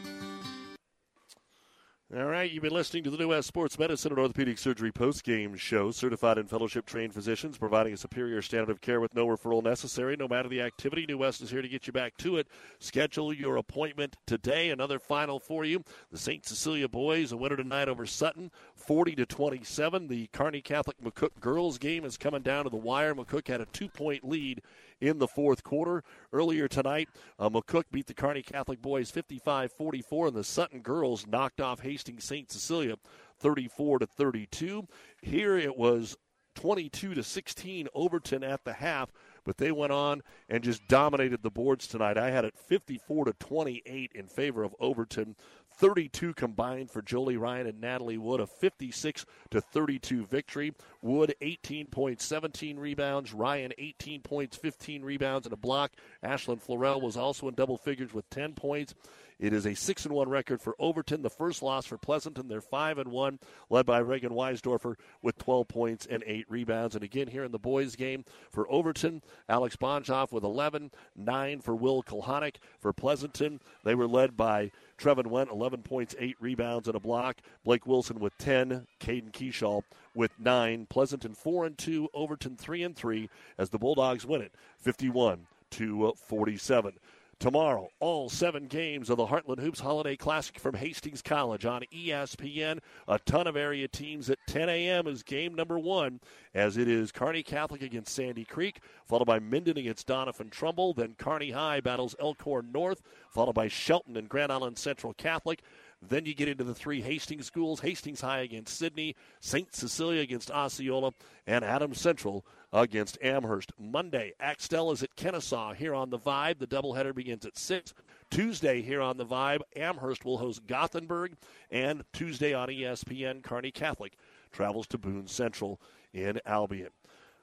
All right, you've been listening to the New West Sports Medicine and Orthopedic Surgery post-game show. Certified and fellowship-trained physicians providing a superior standard of care with no referral necessary, no matter the activity. New West is here to get you back to it. Schedule your appointment today. Another final for you: the St. Cecilia boys a winner tonight over Sutton, 40 to 27. The Kearney Catholic McCook girls game is coming down to the wire. McCook had a two-point lead in the fourth quarter. Earlier tonight, uh, McCook beat the Kearney Catholic boys 55 44, and the Sutton girls knocked off Hastings St. Cecilia 34 to 32. Here it was 22 to 16 Overton at the half, but they went on and just dominated the boards tonight. I had it 54 to 28 in favor of Overton. 32 combined for Jolie Ryan and Natalie Wood, a 56 to 32 victory. Wood 18 points, 17 rebounds. Ryan 18 points, 15 rebounds and a block. Ashlyn Florell was also in double figures with 10 points. It is a six and one record for Overton. The first loss for Pleasanton. They're five and one, led by Reagan Weisdorfer with 12 points and eight rebounds. And again here in the boys' game for Overton, Alex Bonjoff with 11, nine for Will Kulhanek. For Pleasanton, they were led by Trevin Went, 11 points, eight rebounds and a block. Blake Wilson with 10. Caden Keyshaw with nine. Pleasanton four and two. Overton three and three as the Bulldogs win it, 51 to 47. Tomorrow, all seven games of the Heartland Hoops Holiday Classic from Hastings College on ESPN. A ton of area teams at 10 a.m. is game number one, as it is Kearney Catholic against Sandy Creek, followed by Minden against Doniphan Trumbull. Then Kearney High battles Elkhorn North, followed by Shelton and Grand Island Central Catholic. Then you get into the three Hastings schools Hastings High against Sidney, St. Cecilia against Osceola, and Adams Central against Amherst. Monday, Axtell is at Kenesaw here on the Vibe. The doubleheader begins at 6. Tuesday here on the Vibe, Amherst will host Gothenburg. And Tuesday on ESPN, Kearney Catholic travels to Boone Central in Albion.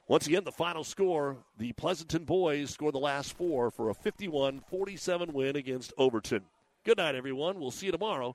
Once again, the final score the Pleasanton boys scored the last four for a 51 47 win against Overton. Good night, everyone. We'll see you tomorrow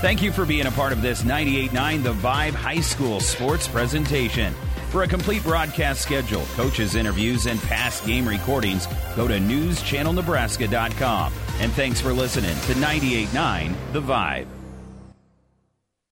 Thank you for being a part of this 98.9 The Vibe High School sports presentation. For a complete broadcast schedule, coaches' interviews, and past game recordings, go to newschannelnebraska.com. And thanks for listening to 98.9 The Vibe.